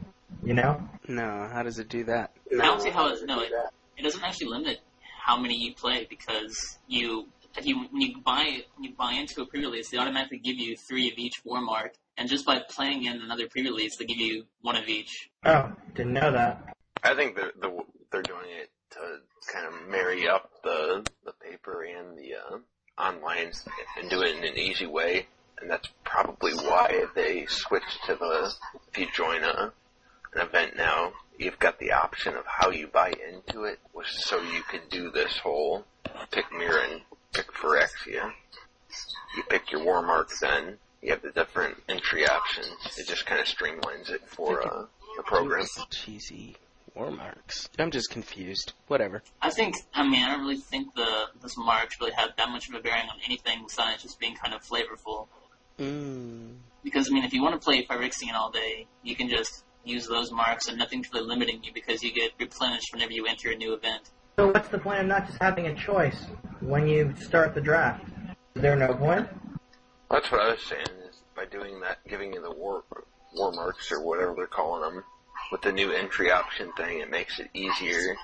You know? No, how does it do that? I don't see how it, no, it, it doesn't actually limit how many you play because you, if you when you buy when you buy into a pre-release, they automatically give you three of each war mark, and just by playing in another pre-release, they give you one of each. Oh, didn't know that. I think they're the, they're doing it to kind of marry up the the paper and the uh, online and do it in an easy way, and that's probably why they switched to the. If you join a an event now, you've got the option of how you buy into it, which so you could do this whole pick mirror and pick Phyrexia. You pick your war mark then. You have the different entry options. It just kind of streamlines it for uh, the program. Cheesy war marks. I'm just confused. Whatever. I think, I mean, I don't really think the this marks really have that much of a bearing on anything besides just being kind of flavorful. Mm. Because, I mean, if you want to play Phyrexian all day, you can just use those marks and nothing's really limiting you because you get replenished whenever you enter a new event. So what's the point of not just having a choice when you start the draft? Is there no point? That's what I was saying. Is by doing that, giving you the war war marks or whatever they're calling them, with the new entry option thing, it makes it easier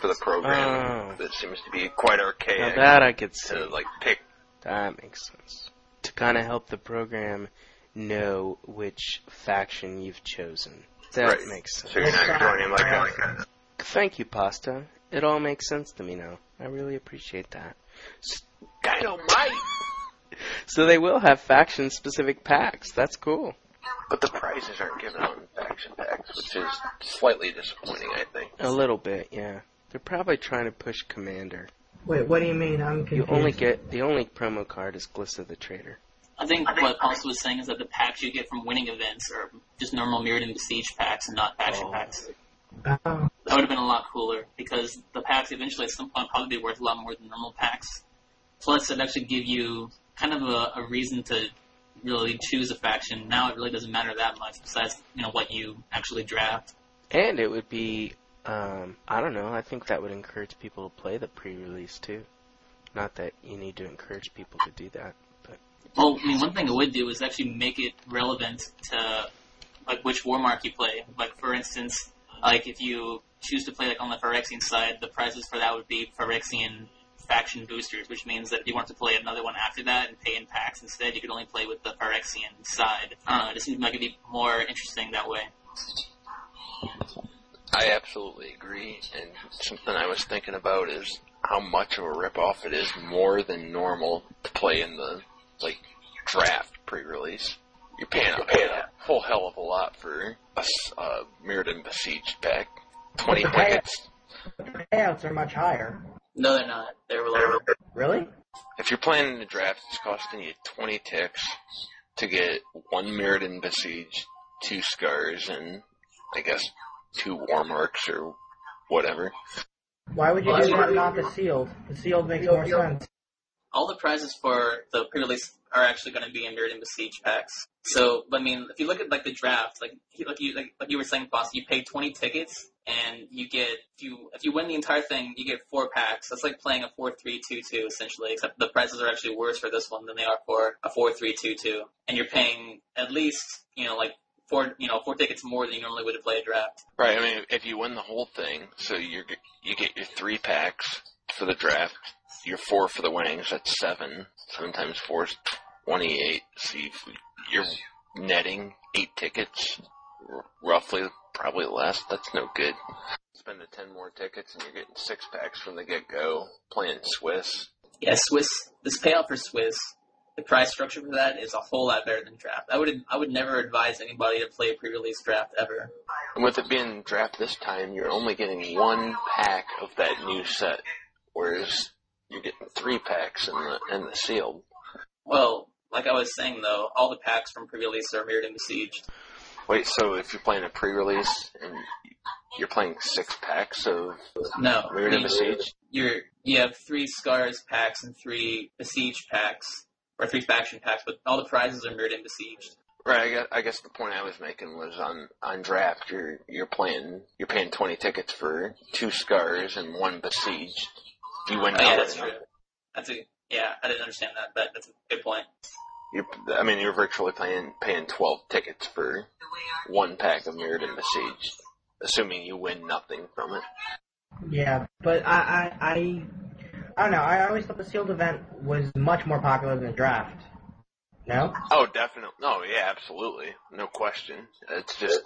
for the program Oh. that seems to be quite Now archaic that I could see. to like pick. That makes sense. To kind of help the program know which faction you've chosen. That Right. makes sense. So you're not joining like a Thank you, Pasta. It all makes sense to me now. I really appreciate that. Dynamite. So they will have faction-specific packs. That's cool. But the prizes aren't given out in faction packs, which is slightly disappointing, I think. A little bit, yeah. They're probably trying to push Commander. Wait, what do you mean? I'm confused. You only get the only promo card is Glissa the Traitor. I think what Paulson was saying is that the packs you get from winning events are just normal Mirrodin Besiege packs and not faction Oh. packs. Oh, That would have been a lot cooler because the packs eventually at some point probably be worth a lot more than normal packs. Plus, it'd actually give you kind of a, a reason to really choose a faction. Now it really doesn't matter that much besides, you know, what you actually draft. And it would be, um, I don't know, I think that would encourage people to play the pre-release too. Not that you need to encourage people to do that, but Well, I mean, one thing it would do is actually make it relevant to like which war mark you play. Like for instance, like if you choose to play like on the Phyrexian side, the prizes for that would be Phyrexian faction boosters, which means that if you want to play another one after that and pay in packs instead, you could only play with the Phyrexian side. I don't know, it just seems like it'd be more interesting that way. I absolutely agree, and something I was thinking about is how much of a ripoff it is more than normal to play in the like draft pre-release. You're paying a, paying a whole hell of a lot for a uh, Mirrodin Besieged pack. Twenty But the pay- tickets. the payouts are much higher. No, they're not. They're lower. Really? If you're playing in the draft, it's costing you 20 ticks to get one Mirrodin Besieged, two Scars, and I guess two War Marks or whatever. Why would you Well, do that, what- not the sealed? The sealed makes more sense. all the prizes for the pre-release are actually going to be in Mirrodin Besiege packs. So, I mean, if you look at like the draft, like he- like you like, like you were saying, boss, you pay twenty tickets and you get if you if you win the entire thing, you get four packs. That's like playing a four three two two essentially, except the prizes are actually worse for this one than they are for a four three two two, and you're paying at least you know like four you know four tickets more than you normally would to play a draft. Right. I mean, if you win the whole thing, so you you get your three packs for the draft, your four for the winnings. That's seven. Seven times four is twenty-eight. So you, you're netting eight tickets, r- roughly, probably less. That's no good. Spend the ten more tickets, and you're getting six packs from the get-go. Playing Swiss. Yeah, Swiss. This payout for Swiss, the price structure for that is a whole lot better than draft. I would I would never advise anybody to play a pre-release draft ever. And with it being draft this time, you're only getting one pack of that new set, whereas you're getting three packs in the in the sealed. Well, like I was saying though, all the packs from pre-release are Mirrodin besieged. Wait, so if you're playing a pre-release and you're playing six packs of No, Mirrored mean, and Besieged? You're you have three scars packs and three besiege packs, or three faction packs, but all the prizes are Mirrodin besieged. Right, I guess, I guess the point I was making was on on draft you're you're playing you're paying twenty tickets for two scars and one besieged. You win Oh, yeah, that's true. That's a yeah. I didn't understand that, but that's a good point. You're, I mean, you're virtually paying paying twelve tickets for one pack of Mirrodin besieged, assuming you win nothing from it. Yeah, but I, I, I, Oh, I don't know. I always thought the sealed event was much more popular than the draft. No? Oh, definitely. No, yeah, absolutely, no question. It's just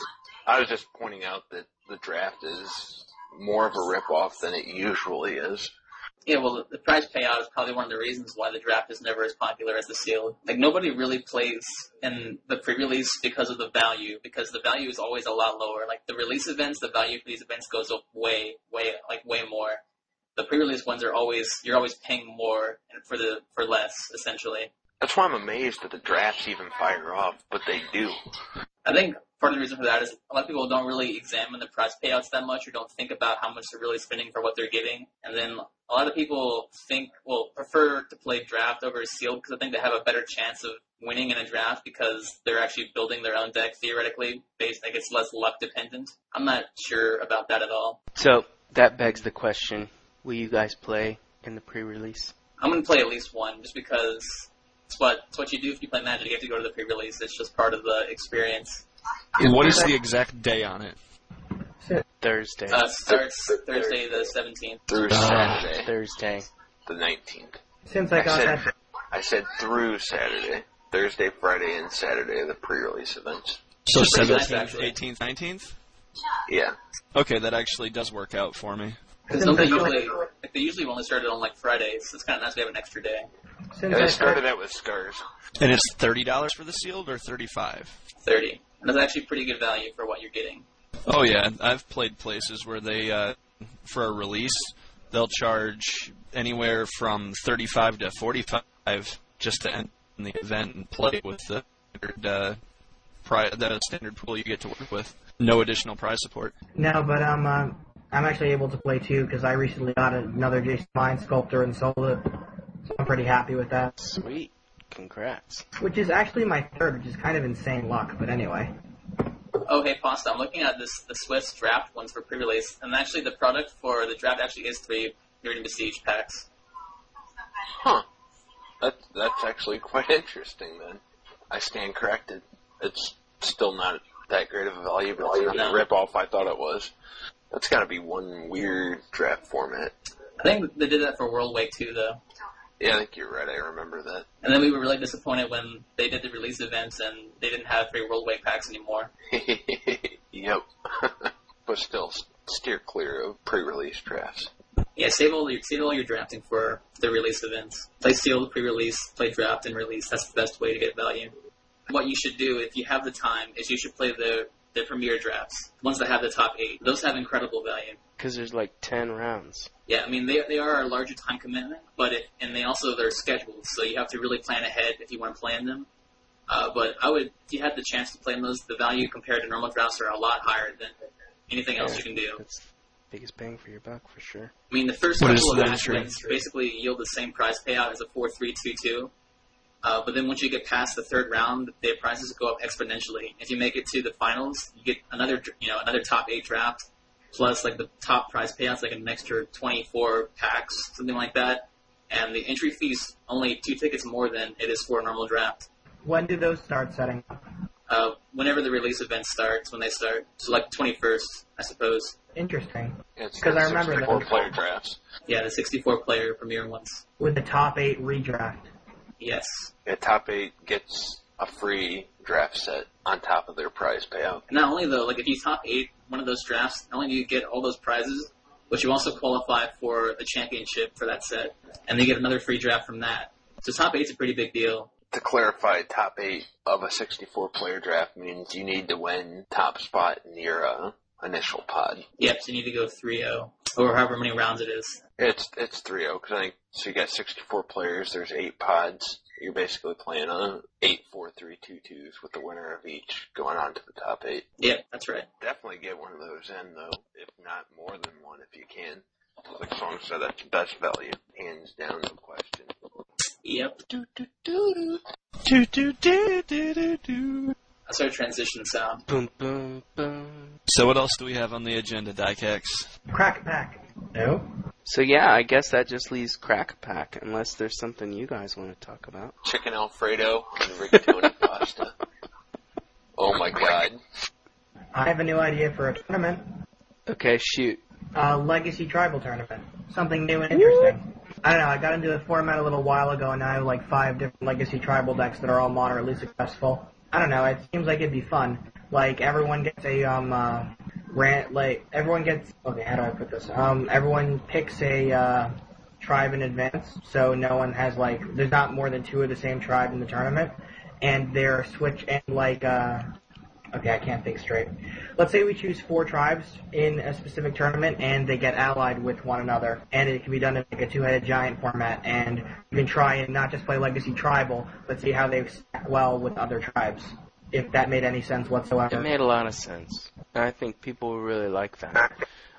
I was just pointing out that the draft is more of a rip-off than it usually is. Yeah, well, the, the prize payout is probably one of the reasons why the draft is never as popular as the sealed. Like nobody really plays in the pre-release because of the value, because the value is always a lot lower. Like the release events, the value for these events goes up way, way, like way more. The pre-release ones are always you're always paying more for the for less essentially. That's why I'm amazed that the drafts even fire off, but they do. I think part of the reason for that is a lot of people don't really examine the prize payouts that much or don't think about how much they're really spending for what they're getting. And then a lot of people think, well, prefer to play draft over sealed because I think they have a better chance of winning in a draft because they're actually building their own deck theoretically based, like it's less luck dependent. I'm not sure about that at all. So that begs the question: Will you guys play in the pre-release? I'm going to play at least one just because it's what, it's what you do if you play Magic. You have to go to the pre-release. It's just part of the experience. And what is the exact day on it? Thursday. Uh, starts Thursday the 17th. Through Uh, Saturday, Thursday. the 19th. Since I I got said, that, I said through Saturday. Thursday, Friday, and Saturday are the pre-release events. So It's pretty nice, 17th, actually. 18th, 19th? Yeah. Okay, that actually does work out for me. Because Since they usually, like, they usually only started on like Fridays. So it's kind of nice to have an extra day. since And I they started, started out with Scars. And it's $30 for the sealed or 35 30. And that's actually pretty good value for what you're getting. Oh yeah, I've played places where they, uh, for a release, they'll charge anywhere from 35 to 45 just to enter the event and play with the standard, uh, pri- the standard pool you get to work with. No additional prize support. no, but um, uh, I'm actually able to play too because I recently got another Jace the Mind Sculptor and sold it, so I'm pretty happy with that. Sweet. Congrats. Which is actually my third, which is kind of insane luck. But anyway, Oh, hey, Pasta, I'm looking at this the Swiss draft ones for pre-release, and actually the product for the draft actually is three Mirrodin Besiege packs. Huh. That, that's actually quite interesting then. I stand corrected. It's still not that great of a value, but it's not No. the rip-off I thought it was. That's gotta be one weird draft format. I think they did that for Worldwake too, though. Yeah, I think you're right. I remember that. And then we were really disappointed when they did the release events and they didn't have free Worldwake packs anymore. yep. but still, steer clear of pre-release drafts. Yeah, save all your save all your drafting for the release events. Play sealed, pre-release, play draft, and release. That's the best way to get value. What you should do if you have the time is you should play the the premier drafts, ones that have the top eight. Those have incredible value. Because there's like 10 rounds. Yeah, I mean they they are a larger time commitment, but it, and they also they're scheduled, so you have to really plan ahead if you want to play in them. Uh, but I would, if you had the chance to play in those, the value compared to normal drafts are a lot higher than anything else you can do. That's biggest bang for your buck for sure. I mean, the first What couple of the match wins basically yield the same prize payout as a four-three-two-two. Uh, but then once you get past the third round, the prizes go up exponentially. If you make it to the finals, you get another, you know, another top eight draft, plus like the top prize payouts, like an extra 24 packs, something like that. And the entry fee's only two tickets more than it is for a normal draft. when do those start setting? up? Uh, whenever the release event starts, when they start, so like 21st, I suppose. Interesting. It's 'Cause I remember the 64 player drafts. Yeah, the 64 player premier ones. With the top eight redraft. Yes. The top eight gets a free draft set on top of their prize payout. And not only though, like if you top eight one of those drafts, not only do you get all those prizes, but you also qualify for a championship for that set, and they get another free draft from that. So top eight's a pretty big deal. To clarify, top eight of a 64 player draft means you need to win top spot in your uh, initial pod. Yep, so you need to go 3-0, or however many rounds it is. It's it's 3-0 because I think so. You got 64 players. There's eight pods. You're basically playing on eight four three two twos with the winner of each going on to the top eight. Yep, that's right. Definitely get one of those in though, if not more than one, if you can. Like Song said, that's best value, hands down, no question. Yep. Do, do, do, do, do, do, do, do, do. That's our transition sound. Boom, boom, boom. So what else do we have on the agenda, Dycax? Crack pack. No. So yeah, I guess that just leaves Crack Pack, unless there's something you guys want to talk about. Chicken Alfredo and rigatoni pasta. Oh my god. I have a new idea for a tournament. Okay, shoot. A Legacy Tribal Tournament. Something new and interesting. I don't know, I got into the format a little while ago and now I have like five different Legacy Tribal decks that are all moderately successful. I don't know, it seems like it'd be fun. Like, everyone gets a, um, uh, grant like everyone gets okay. How do I put this? Um, everyone picks a uh, tribe in advance, so no one has like there's not more than two of the same tribe in the tournament, and they're switch and like uh, okay, I can't think straight. Let's say we choose four tribes in a specific tournament, and they get allied with one another, and it can be done in like a two-headed giant format, and you can try and not just play Legacy Tribal, but see how they stack well with other tribes. If that made any sense whatsoever. It made a lot of sense. And I think people will really like that.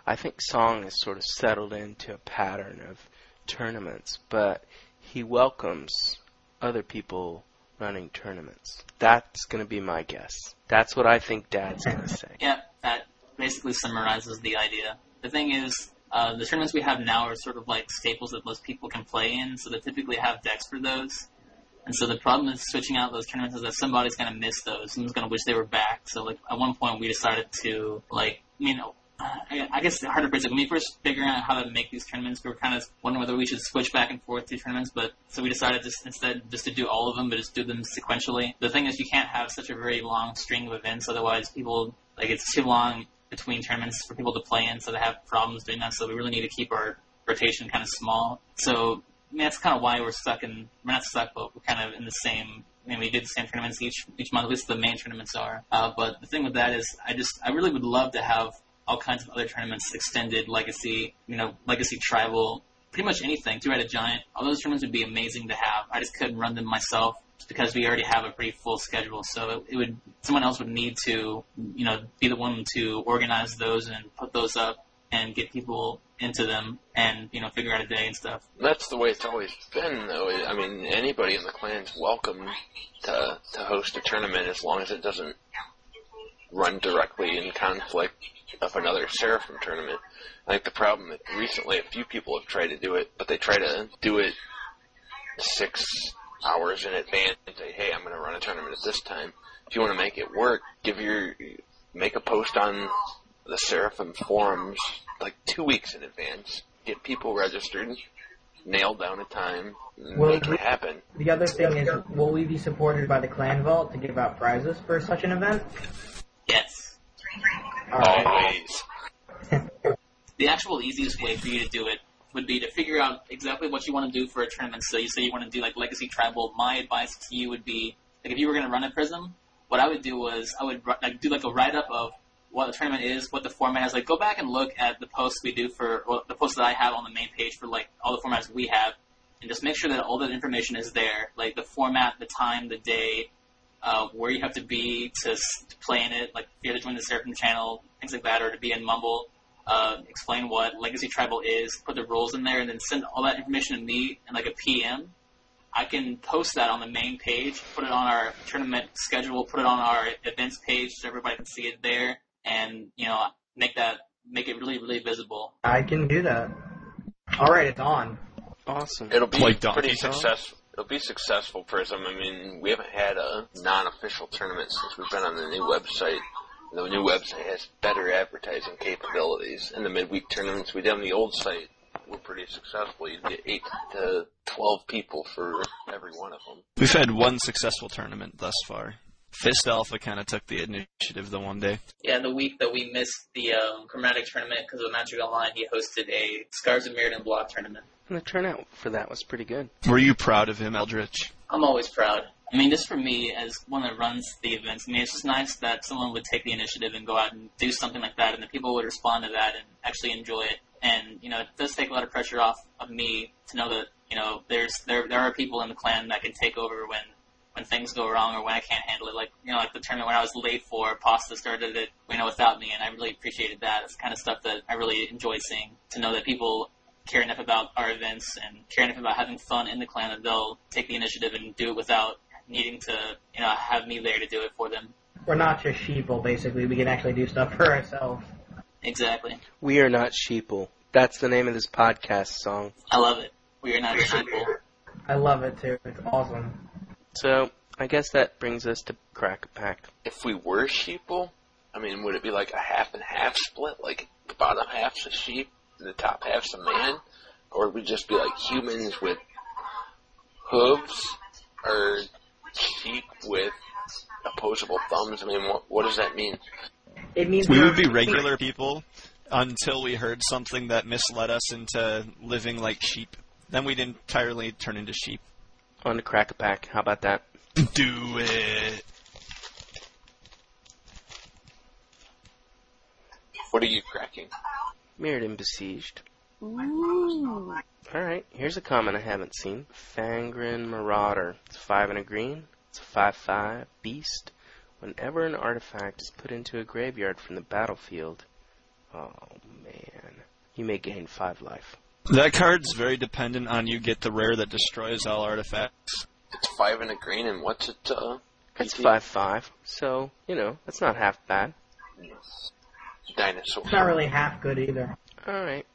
I think Song has sort of settled into a pattern of tournaments, but he welcomes other people running tournaments. That's going to be my guess. That's what I think Dad's going to say. Yeah, that basically summarizes the idea. The thing is, uh, the tournaments we have now are sort of like staples that most people can play in, so they typically have decks for those. And so the problem is switching out those tournaments is that somebody's going to miss those. Someone's going to wish they were back. So like at one point we decided to like, you know, I, I guess it's hard to predict. When we first figuring out how to make these tournaments, we were kind of wondering whether we should switch back and forth to tournaments. But so we decided just instead just to do all of them, but just do them sequentially. The thing is, you can't have such a very long string of events, otherwise people like it's too long between tournaments for people to play in, so they have problems doing that. So we really need to keep our rotation kind of small. So I mean, that's kind of why we're stuck in. We're not stuck, but we're kind of in the same. I mean, we did the same tournaments each each month. At least the main tournaments are. Uh, but the thing with that is, I just I really would love to have all kinds of other tournaments, extended legacy, you know, legacy tribal, pretty much anything. Two Headed Giant. All those tournaments would be amazing to have. I just couldn't run them myself because we already have a pretty full schedule. So it, it would someone else would need to, you know, be the one to organize those and put those up and get people into them and you know figure out a day and stuff. That's the way it's always been, though. I mean, anybody in the clan's welcome to to host a tournament as long as it doesn't run directly in conflict of another Seraphim tournament. I think the problem that recently a few people have tried to do it, but they try to do it six hours in advance and say, "Hey, I'm going to run a tournament at this time." If you want to make it work, give your make a post on the Seraphim forums like two weeks in advance. Get people registered, nail down a time, Well, make we- it happen. The other thing is, will we be supported by the Clan Vault to give out prizes for such an event? Yes. Always. the actual easiest way for you to do it would be to figure out exactly what you want to do for a tournament. So you say you want to do like Legacy Tribal. My advice to you would be like if you were going to run a Prism, what I would do was I would like do like a write up of what the tournament is, what the format is. Like go back and look at the posts we do for or the posts that I have on the main page for like all the formats we have, and just make sure that all that information is there, like the format, the time, the day. Uh, where you have to be to, to play in it, like if you have to join the Seraphim channel, things like that, or to be in Mumble uh, explain what Legacy Tribal is, put the rules in there, and then send all that information to me in like a PM. I can post that on the main page, put it on our tournament schedule, put it on our events page so everybody can see it there, and you know make that make it really really visible. I can do that. Alright, it's on. Awesome. It'll be Like Donkey pretty Kong? successful. It'll be successful, Prism. I mean, we haven't had a non-official tournament since we've been on the new website. The new website has better advertising capabilities. And the midweek tournaments we did on the old site were pretty successful. You'd get eight to twelve people for every one of them. We've had one successful tournament thus far. Fist Alpha kind of took the initiative the one day. Yeah, the week that we missed the um, Chromatic tournament because of Magic Online, he hosted a Scars of Mirrodin block tournament. And the turnout for that was pretty good. Were you proud of him, Eldritch? I'm always proud. I mean, just for me, as one that runs the events, I mean, it's just nice that someone would take the initiative and go out and do something like that, and that people would respond to that and actually enjoy it. And you know, it does take a lot of pressure off of me to know that you know there's there there are people in the clan that can take over when when things go wrong or when I can't handle it. Like you know, like the tournament when I was late for, Pasta started it, you know, without me, and I really appreciated that. It's the kind of stuff that I really enjoy seeing. To know that people care enough about our events and care enough about having fun in the clan that they'll take the initiative and do it without needing to, you know, have me there to do it for them. We're not just sheeple, basically. We can actually do stuff for ourselves. Exactly. We are not sheeple. That's the name of this podcast song. I love it. We are not sheeple. I love it too. It's awesome. So I guess that brings us to crack a pack. If we were sheeple, I mean, would it be like a half and half split? Like the bottom half's a sheep and the top half's a man? Or would we just be like humans with hooves? Or sheep with opposable thumbs? I mean, what, what does that mean? It means We would be regular people until we heard something that misled us into living like sheep. Then we'd entirely turn into sheep. On to crack a pack. How about that? Do it. What are you cracking? Mirrodin besieged. Alright, here's a common I haven't seen. Fangren Marauder. It's 5 and a green. It's a 5-5 beast. Whenever an artifact is put into a graveyard from the battlefield, oh man, you may gain 5 life. That card's very dependent on you get the rare that destroys all artifacts. It's five and a green, and what's it? Uh, It's 5-5, so, you know, that's not half bad. Dinosaur. It's not really half good either. Alright.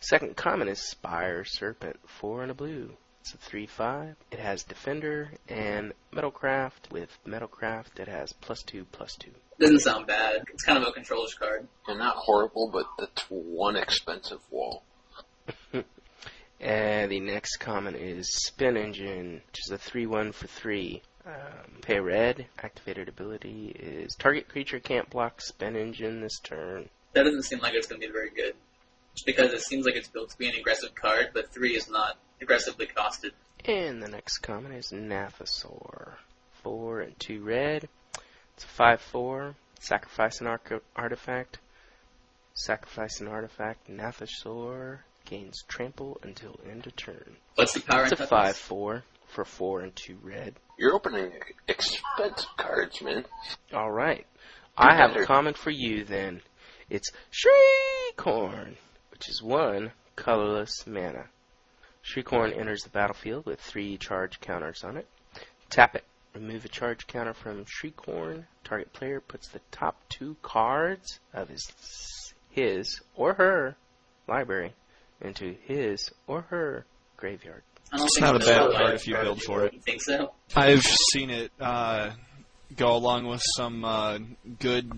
Second common is Spire Serpent, 4 and a blue. It's a 3-5. It has Defender and Metalcraft. With Metalcraft, it has plus 2, plus 2. Doesn't sound bad. It's kind of a controller's card. And not horrible, but that's one expensive wall. And the next common is Spin Engine, which is a 3-1 for 3. Um, pay red. Activated ability is target creature can't block Spin Engine this turn. That doesn't seem like it's going to be very good. Just because it seems like it's built to be an aggressive card, but three is not aggressively costed. And the next common is Gnathosaur. 4 and 2 red. It's a 5-4. Sacrifice an arc- artifact. Sacrifice an artifact. Gnathosaur gains trample until end of turn. What's the power It's a and 5 toughness? 4 for 4 and 2 red. You're opening expensive cards, man. Alright. I have a comment for you then. It's Shriekhorn, which is 1 colorless mana. Shriekhorn enters the battlefield with 3 charge counters on it. Tap it. Remove a charge counter from Shriekhorn. Target player puts the top two cards of his, his or her library into his or her graveyard. I don't It's think not a bad card if you build for it. You think so? I've seen it uh, go along with some uh, good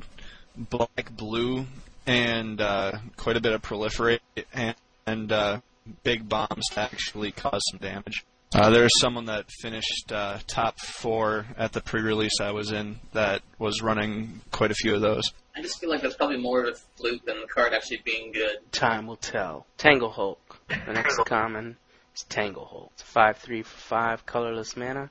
black blue and uh, quite a bit of proliferate and, and uh, big bombs to actually cause some damage. Uh, there's someone that finished uh, top four at the pre-release I was in that was running quite a few of those. I just feel like that's probably more of a fluke than the card actually being good. Time will tell. Tangle Hulk. The next common is Tangle Hulk. It's 5 3 for 5 colorless mana.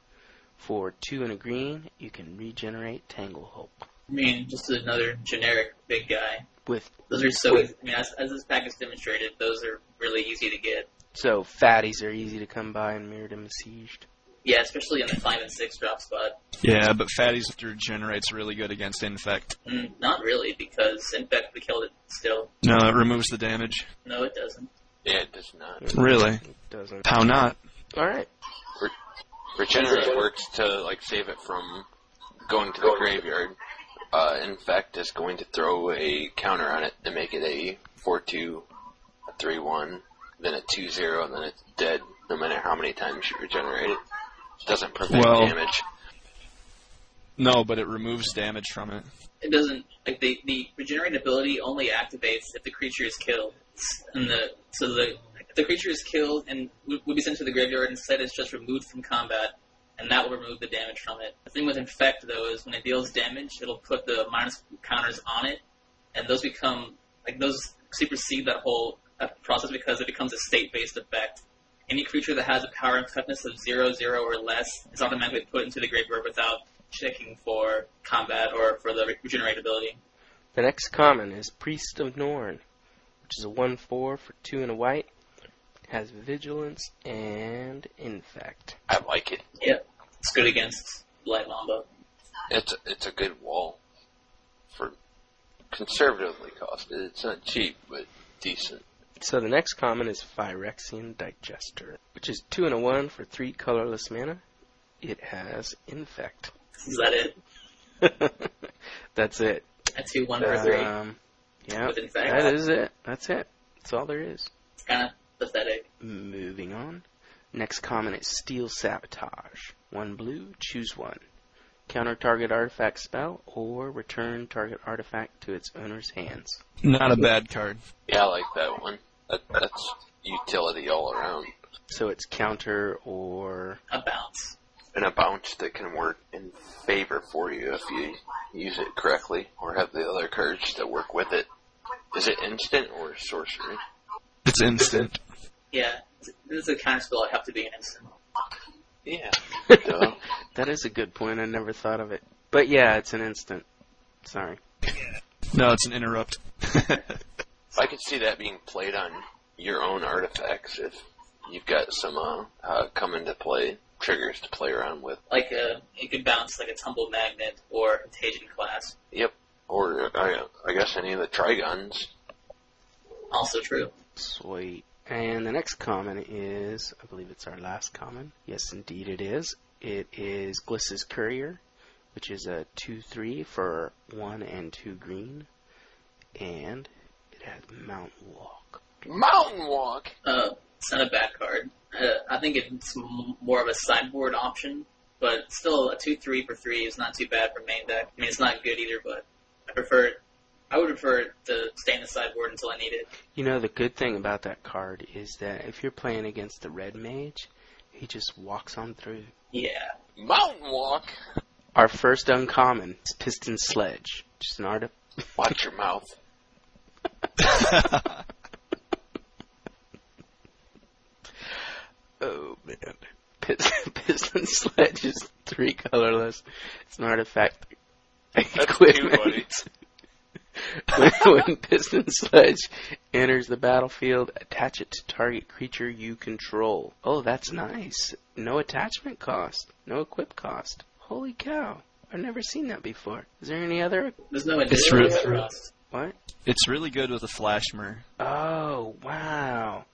For 2 and a green, you can regenerate Tangle Hulk. I mean, just another generic big guy. With Those are so easy. I mean, as, as this pack has demonstrated, those are really easy to get. So fatties are easy to come by in Mirrodin Besieged. Yeah, especially in the 5 and 6 drop spot. Yeah, but Fatty's regenerates really good against Infect. Mm, not really, because Infect we killed it still. No, it removes the damage. No, it doesn't. Yeah, it does not. Really? It doesn't. How not? Alright. Regenerate works to like save it from going to the graveyard. Uh, Infect is going to throw a counter on it to make it a 4-2, a 3-1, then a 2-0, and then it's dead no matter how many times you regenerate it. It doesn't prevent Well- damage. No, but it removes damage from it. It doesn't like the the regenerate ability only activates if the creature is killed, and the so the the creature is killed and would be sent to the graveyard instead it's just removed from combat, and that will remove the damage from it. The thing with infect though is when it deals damage, it'll put the minus counters on it, and those become like those supersede that whole process because it becomes a state based effect. Any creature that has a power and toughness of zero, zero, or less is automatically put into the graveyard without checking for combat or for the regenerate ability. The next common is Priest of Norn, which is a 1 4 for 2 and a white. Has Vigilance and Infect. I like it. It's good against Blight Mamba. It's a, it's a good wall for conservatively costed. It's not cheap, but decent. So the next common is Phyrexian Digester, which is 2 and a 1 for 3 colorless mana. It has Infect. Is that it? That's it. A two, one, or three Um, yeah, that is it. That's it. That's all there is. It's kind of pathetic. Moving on. Next common is Steel Sabotage. One blue, choose one. Counter target artifact spell or return target artifact to its owner's hands. Not a bad card. Yeah, I like that one. That, that's utility all around. So it's counter or A bounce. and a bounce that can work in favor for you if you use it correctly or have the other cards that work with it. Is it instant or sorcery? It's instant. Yeah, this is a kind of spell I have to be an instant. Yeah. Duh. that is a good point. I never thought of it. But yeah, it's an instant. Sorry. No, it's an interrupt. I could see that being played on your own artifacts if you've got some uh, uh, come into play triggers to play around with. Like a, it could bounce like a tumble magnet or a Contagion Clasp. Yep. Or I, I guess any of the trigons. Also true. Sweet. And the next common is, I believe it's our last common. Yes, indeed it is. It is Glissa's Courier, which is a 2-3 for 1 and 2 green. And it has Mountain Walk. Mountain Walk. Uh, it's not a bad card. Uh, I think it's m- more of a sideboard option, but still a 2-3 for 3 is not too bad for main deck. I mean, it's not good either, but I prefer it. I would prefer it to stay in the sideboard until I need it. You know, the good thing about that card is that if you're playing against the red mage, he just walks on through. Yeah. Mountain Walk. Our first uncommon is Piston Sledge. Just an art. Watch your mouth. Oh man. Piston, Piston Sledge is three colorless. It's an artifact. That's two, buddy. when, when Piston Sledge enters the battlefield, attach it to target creature you control. Oh, that's nice. No attachment cost. No equip cost. Holy cow. I've never seen that before. Is there any other? There's no It's really- cost. What? It's really good with a flashmer. Oh, wow.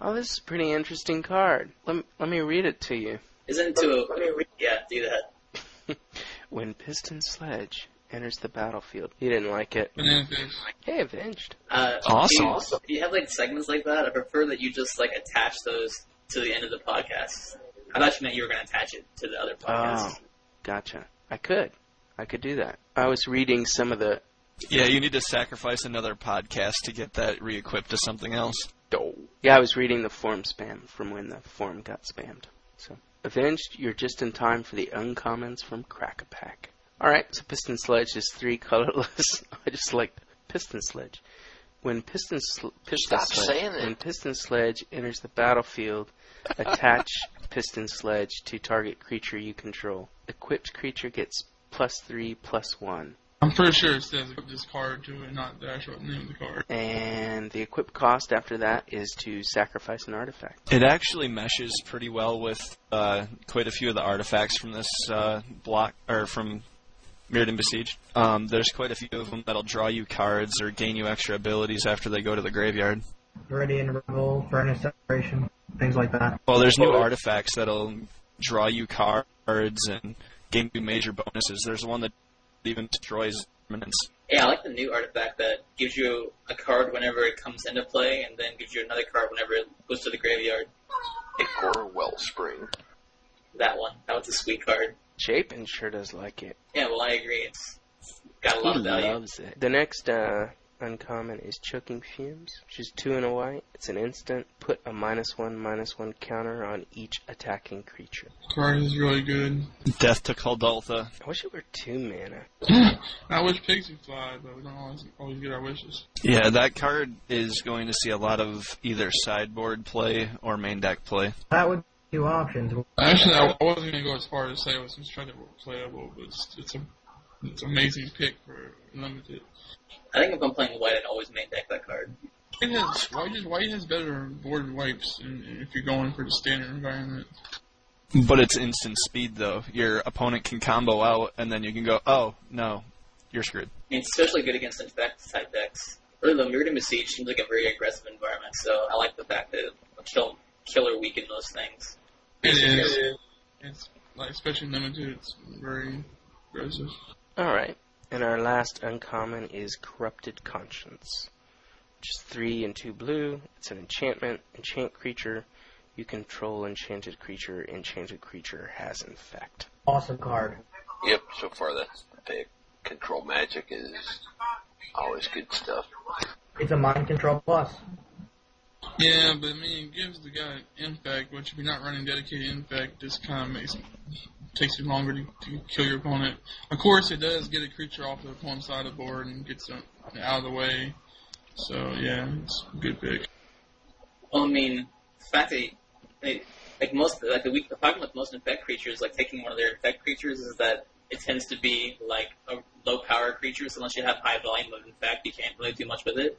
Oh, this is a pretty interesting card. Let me, let me read it to you. Isn't it to a, yeah, do that. When Piston Sledge enters the battlefield. You didn't like it. Banana fish. Hey, Avenged. Uh, Awesome. Do you have like segments like that? I prefer that you just like attach those to the end of the podcast. I thought you meant you were going to attach it to the other podcast. Oh, gotcha. I could. I could do that. I was reading some of the. Yeah, you need to sacrifice another podcast to get that re-equipped to something else. Yeah, I was reading the form spam from when the form got spammed. So, Avenged, you're just in time for the uncommons from Crack-A-Pack. Alright, so Piston Sledge is three colorless. I just like Piston Sledge. When Piston, sl- Piston Stop Sledge, when Piston Sledge enters the battlefield, attach Piston Sledge to target creature you control. Equipped creature gets plus three, plus one. I'm pretty sure it says equip this card to it, not the actual name of the card. And the equip cost after that is to sacrifice an artifact. It actually meshes pretty well with uh, quite a few of the artifacts from this uh, block, or from Mirrodin Besieged. Um, there's quite a few of them that'll draw you cards or gain you extra abilities after they go to the graveyard. Viridian Revel, Furnace Celebration, things like that. Well, there's new artifacts that'll draw you cards and gain you major bonuses. There's one that even destroys permanents. Yeah, I like the new artifact that gives you a card whenever it comes into play, and then gives you another card whenever it goes to the graveyard. Ichor Wellspring. That one. That was a sweet card. Chapin sure does like it. Yeah, well, I agree. It's got a lot He of value. loves it. The next uh, uncommon is Choking Fumes, which is two and a white. It's an instant. Put a minus one, minus one counter on each attacking creature. Card is really good. Death to Kuldotha. I wish it were two mana. I wish Pixie fly, but we don't always always get our wishes. Yeah, that card is going to see a lot of either sideboard play or main deck play. That would be two options. Actually, I I wasn't gonna go as far as say it was incredibly playable, but it's, it's a it's an amazing pick for limited. I think if I'm playing white, I'd always main deck that card. White has white, just, white has better board wipes in, if you're going for the standard environment. But it's instant speed, though. Your opponent can combo out, and then you can go, oh, no, you're screwed. I it's especially good against infect type decks. Really, the Mirrodin Besiege seems like a very aggressive environment, so I like the fact that it'll kill, kill or weaken those things. It is. It's like especially limited. It's very aggressive. Alright. And our last uncommon is Corrupted Conscience. Which is three and two blue. It's an enchantment. Enchant creature. You control enchanted creature. Enchanted creature has infect. Awesome card. Yep, so far that's the pick. Control magic is always good stuff. It's a mind control plus. Yeah, but I mean, it gives the guy infect, which if you're not running dedicated infect, just kind of makes takes you longer to, to kill your opponent. Of course, it does get a creature off the opponent's side of the board and gets them out of the way. So yeah, it's a good pick. Well, I mean, the fact that like most like the weak the problem with most infect creatures, like taking one of their infect creatures, is that it tends to be like a low power creature. So unless you have high volume of infect, you can't really do much with it.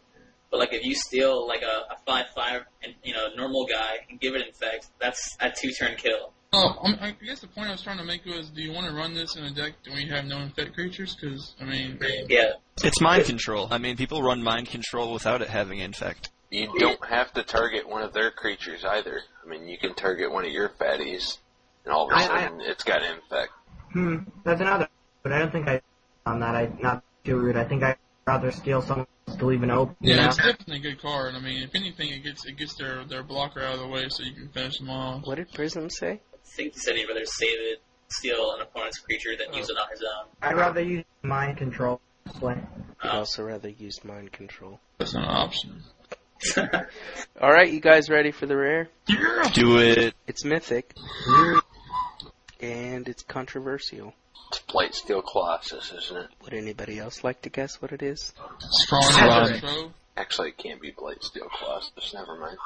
But like if you steal like a, a five five and you know normal guy and give it infect, that's a two turn kill. Oh, I'm, I guess the point I was trying to make was, do you want to run this in a deck when you have no infect creatures? Because I mean, Yeah, It's mind control. I mean, people run mind control without it having infect. You don't have to target one of their creatures either. I mean, you can target one of your fatties, and all of a sudden it's got infect. Hmm, that's another. But I don't think I on that. I'm not too rude. I think I'd rather steal someone else to leave an open. you yeah, know? it's definitely a good card. I mean, if anything, it gets it gets their their blocker out of the way so you can finish them off. What did Prism say? I think he said he'd rather save it, steal an opponent's creature than oh. use it on his own. I'd rather use mind control. honestly. Oh. I'd Oh. also rather use mind control. That's not an option. All right, you guys ready for the rare? Do it. It's mythic, and it's controversial. It's Blightsteel Colossus, isn't it? Would anybody else like to guess what it is? Strong Hazard. Actually, it can't be Blightsteel Colossus. Never mind.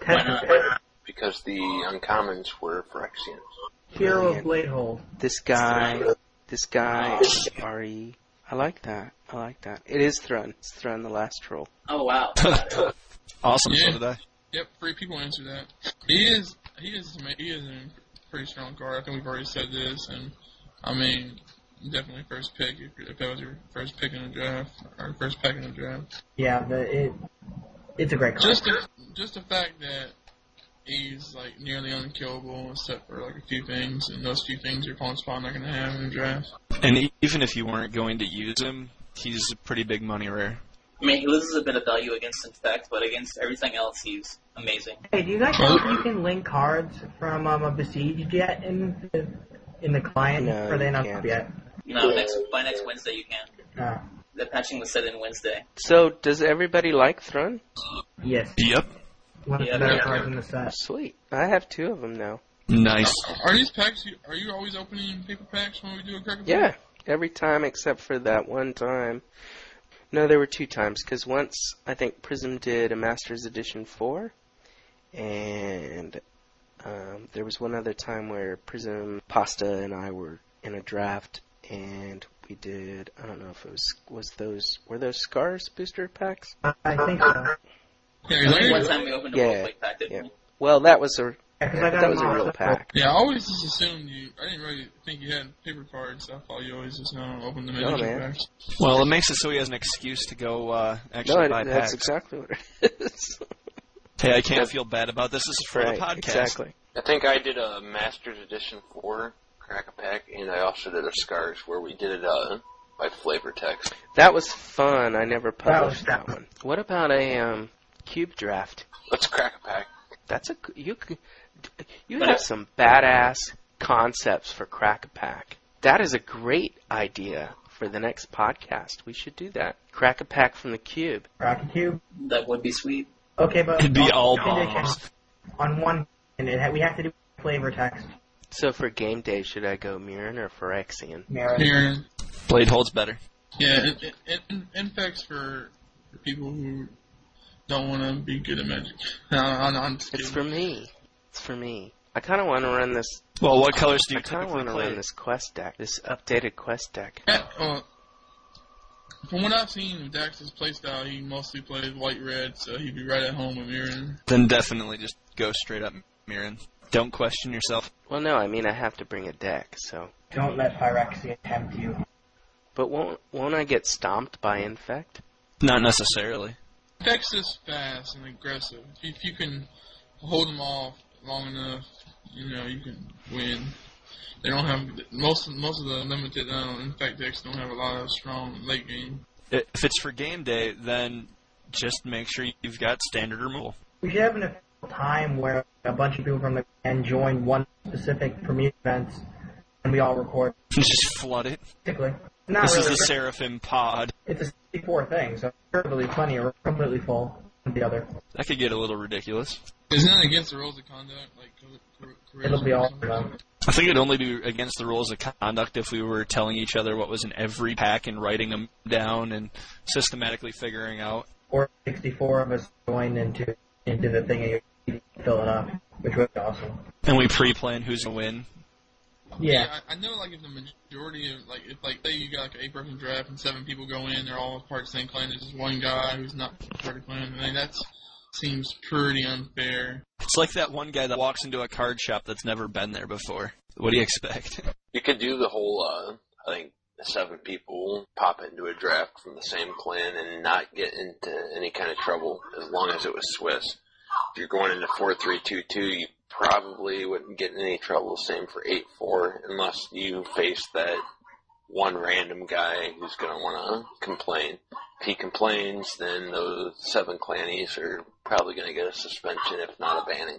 Test Because the uncommons were Phyrexians. Hero of Bladehold. This guy, this guy, Re. I like that. I like that. It is Thrun. It's Thrun, the last troll. Oh wow. awesome. Yeah. So did I. Yep, three people answer that. He is he is ama- he is a pretty strong card. I think we've already said this, and I mean definitely first pick if, if that was your first pick in the draft or first pick in the draft. Yeah, but it it's a great card. Just the just the fact that he's like nearly unkillable except for like a few things, and those few things your opponent's probably not going to have in the draft. And even if you weren't going to use him, he's a pretty big money rare. I mean, he loses a bit of value against infect, but against everything else, he's amazing. Hey, do you guys know if you can link cards from um, a besieged yet in the in the client? No, or they not can't. yet? No, next by next Wednesday you can. Uh, The patching was set in Wednesday. So, does everybody like Thrun? yes, Yep. One of Yeah, the better yeah. in the set. Sweet. I have two of them now. Nice. Are these packs? You, are you always opening paper packs when we do a cracker? Pack? Yeah, every time except for that one time. No, there were two times because once I think Prism did a Masters Edition four, and um, there was one other time where Prism, Pasta, and I were in a draft, and we did. I don't know if it was was those were those Scars booster packs. I, I think so. Yeah, I 'cause think I- one time we opened a Yeah, role play pack, didn't yeah. we? Well, that was a Yeah, 'cause I that was a real pack. yeah, I always just assumed you. I didn't really think you had paper cards. I thought you always just know open the No, man. packs. Well, it makes it so he has an excuse to go uh, No, actually it- buy that's packs. exactly what it is. Hey, I can't feel bad about this. This is for right, the podcast. exactly. I think I did a Masters Edition 4 Crack a Pack, and I also did a Scars where we did it uh, by flavor text. That was fun. I never That published that fun. one. What about a um, cube draft? Let's crack a pack. That's a you you have some badass concepts for Crack a Pack. That is a great idea for the next podcast. We should do that. Crack a Pack from the cube. Crack a Cube. That would be sweet. Okay, but It'd be all conditions, bombs. On one, and it we have to do flavor text. So for game day, should I go Mirran or Phyrexian? Merit. Here, Blade holds better. yeah, it, it, it, infects for for people who don't want to be good at magic. No, I'm, I'm just It's for me. It's for me. I kind of want to run this. Well, what colors do I you kind of want to run this quest deck. This updated quest deck. Yeah, uh, from what I've seen of Dax's playstyle, he mostly plays white red, so he'd be right at home with Mirran. Then definitely just go straight up Mirran. Don't question yourself. Well, no, I mean I have to bring a deck. So, Don't let Phyrexia tempt you. but won't won't I get stomped by infect? Not necessarily. Infects is fast and aggressive. If you can hold them off long enough, you know you can win. They don't have most most of the limited um, infect decks don't have a lot of strong late game. If it's for game day, then just make sure you've got standard removal. We should have an time where a bunch of people from the clan join one specific premiere events, and we all record. just flood it. Basically, not This really. is the Seraphim pod. it's a 64 thing, so really plenty or completely full. The other, That could get a little ridiculous. Isn't that against the rules of conduct? Like co- co- it'll be all. something? I think it'd only be against the rules of conduct if we were telling each other what was in every pack and writing them down and systematically figuring out. Or 64 of us going into into the thing and fill it up, which would be awesome. And we pre-plan who's gonna win. Yeah. I, I know, like, if the majority of, like, if, like, say you got, like, an eight-person draft and seven people go in, they're all part of the same clan, there's just one guy who's not part of the clan, I mean, that seems pretty unfair. It's like that one guy that walks into a card shop that's never been there before. What do you expect? You could do the whole, uh, I think, seven people pop into a draft from the same clan and not get into any kind of trouble as long as it was Swiss. If you're going into 4-3-2-2, you probably wouldn't get in any trouble. Same for 8-4 unless you face that one random guy who's going to want to complain. If he complains, then those seven clannies are probably going to get a suspension, if not a banning.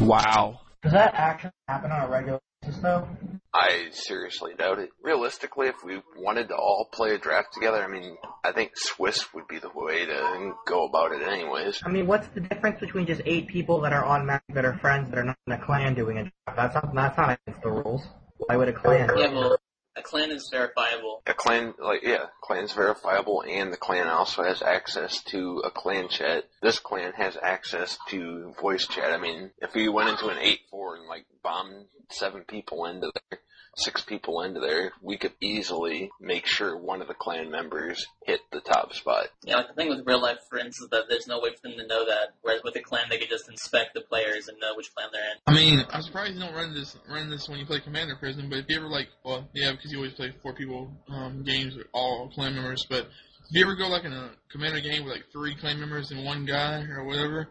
Wow. Does that actually happen on a regular basis, though? I seriously doubt it. Realistically, if we wanted to all play a draft together, I mean, I think Swiss would be the way to go about it anyways. I mean, what's the difference between just eight people that are automatic that are friends that are not in a clan doing a draft? That's not that's not against the rules. Why would a clan? Yeah, well, a clan is verifiable. A clan, like, yeah, clan is verifiable and the clan also has access to a clan chat. This clan has access to voice chat. I mean, if we went into an 8-4 and like bombed seven people into there, six people into there, we could easily make sure one of the clan members hit the top spot. Yeah, like the thing with real life friends is that there's no way for them to know that. Whereas with a clan, they could just inspect the players and know which clan they're in. I mean, I'm surprised you don't run this run this when you play Commander Prison, but if you ever like, well, yeah, because you always play four people um, games with all clan members. But if you ever go like in a Commander game with like three clan members and one guy or whatever,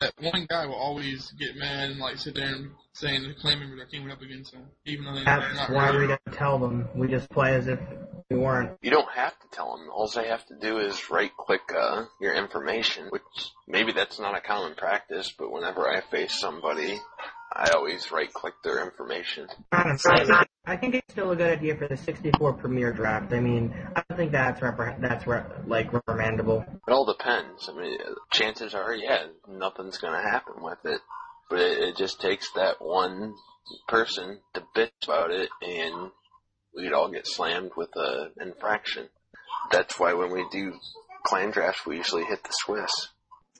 that one guy will always get mad and like sit there and saying the clan members are teaming up against him, even though they're That's not why we don't tell them. We just play as if we weren't. You don't have to tell them. All they have to do is right click uh, your information, which maybe that's not a common practice, but whenever I face somebody, I always right click their information. I think it's still a good idea for the 64 Premier Draft. I mean, I don't think that's repre- that's re- like reprimandable. It all depends. I mean, chances are, yeah, nothing's going to happen with it, but it, it just takes that one person to bitch about it, and we'd all get slammed with a infraction. That's why when we do clan drafts, we usually hit the Swiss.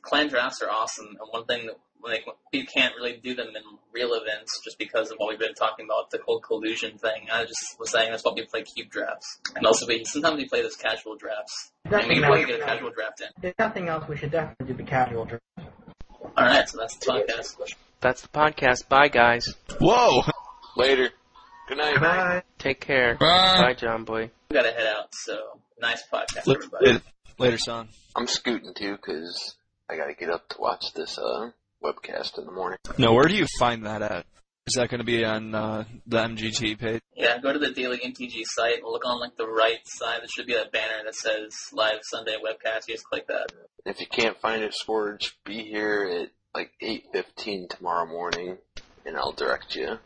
Clan drafts are awesome, and one thing that like you can't really do them in real events just because of what we've been talking about the whole collusion thing. I just was saying that's why we play cube drafts, and also we sometimes we play those casual drafts, and we Definitely can probably get a casual draft in. If nothing else, we should definitely do the casual draft. All right, so that's the podcast. That's the podcast. Bye, guys. Whoa! Later. Good night. Bye. Take care. Bye. Bye, John Boy. We gotta head out, so nice podcast, Later, everybody. later son. I'm scooting too, cause I gotta get up to watch this, uh, webcast in the morning. No, where do you find that at? Is that going to be on uh, the MGT page? Yeah, go to the Daily MTG site. Look on like the right side. There should be a banner that says Live Sunday Webcast. You just click that. If you can't find it, Swords, be here at like 8.15 tomorrow morning, and I'll direct you.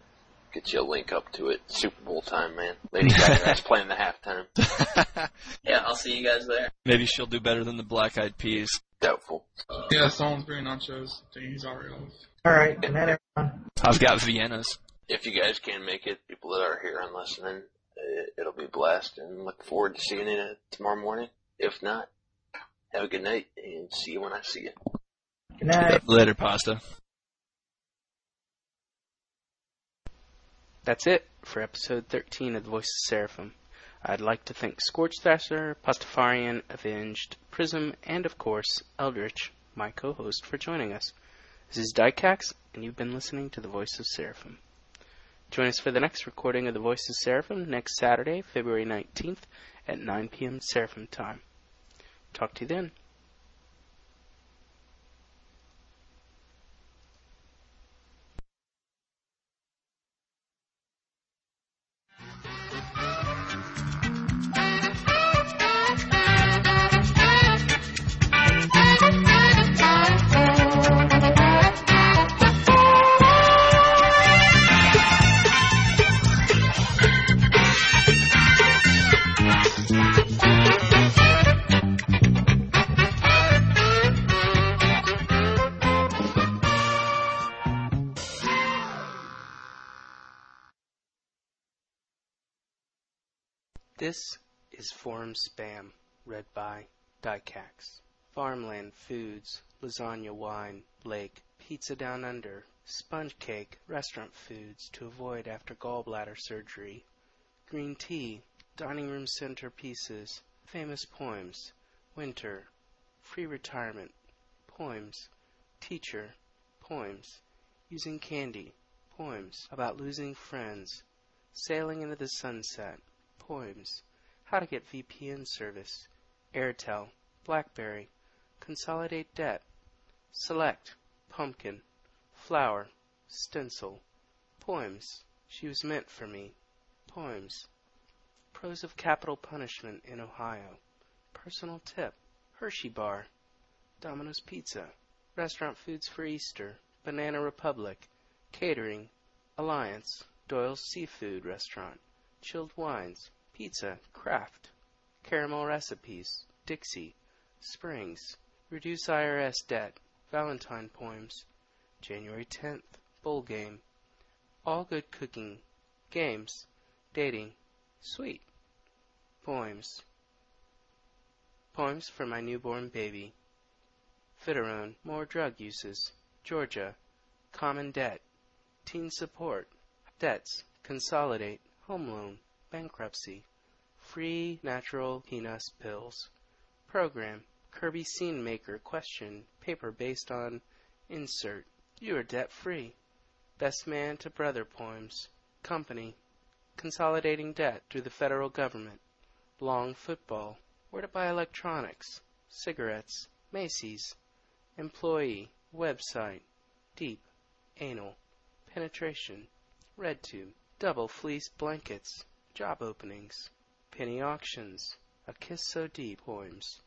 Get you a link up to it. Super Bowl time, man. Lady Gaga's playing the halftime. Yeah, I'll see you guys there. Maybe she'll do better than the Black Eyed Peas. Doubtful. Yeah, Salisbury nachos. He's already off. All right. Good night, everyone. I've got Vienna's. If you guys can make it, people that are here and listening, it, it'll be blessed, and look forward to seeing you tomorrow morning. If not, have a good night, and see you when I see you. Good night. Later, pasta. That's it for episode 13 of The Voice of Seraphim. I'd like to thank Scorchthrasher, Pastafarian, Avenged, Prism, and of course, Eldritch, my co host, for joining us. This is Dycax, and you've been listening to The Voice of Seraphim. Join us for the next recording of The Voice of Seraphim next Saturday, February 19th at 9 p.m. Seraphim time. Talk to you then. This is Forum Spam, read by Dycax. Farmland foods, lasagna wine, lake, pizza down under, sponge cake, restaurant foods to avoid after gallbladder surgery, green tea, dining room centerpieces, famous poems, winter, free retirement, poems, teacher, poems, using candy, poems about losing friends, sailing into the sunset, poems, how to get VPN service, Airtel, Blackberry, consolidate debt, select, pumpkin, flower, stencil, poems, she was meant for me, poems, pros of capital punishment in Ohio, personal tip, Hershey bar, Domino's Pizza, restaurant foods for Easter, Banana Republic, catering, Alliance, Doyle's Seafood Restaurant, chilled wines, pizza, craft, caramel recipes, Dixie, Springs, reduce IRS debt, Valentine poems, January 10th, bowl game, all good cooking, games, dating, sweet, poems, poems for my newborn baby, Fiterone, more drug uses, Georgia, common debt, teen support, debts, consolidate, home loan, bankruptcy, free natural penis pills, program, Kirby Scene Maker question, paper based on insert, you are debt free, best man to brother poems, company, consolidating debt through the federal government, long football, where to buy electronics, cigarettes, Macy's, employee, website, deep, anal, penetration, red tube, double fleece blankets, job openings, penny auctions, a kiss so deep poems,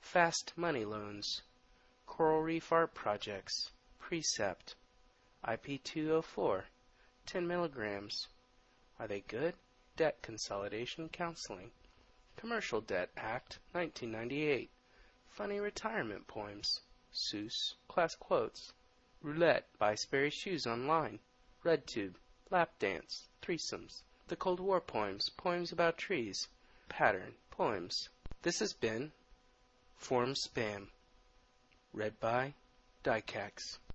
fast money loans, coral reef art projects, precept, IP204, 10 milligrams. Are they good? Debt consolidation counseling. Commercial Debt Act, 1998. Funny retirement poems. Seuss, class quotes. Roulette by Sperry Shoes online. RedTube, lap dance, threesomes. The Cold War poems, poems about trees. Pattern, poems. This has been Form Spam, read by Dycax.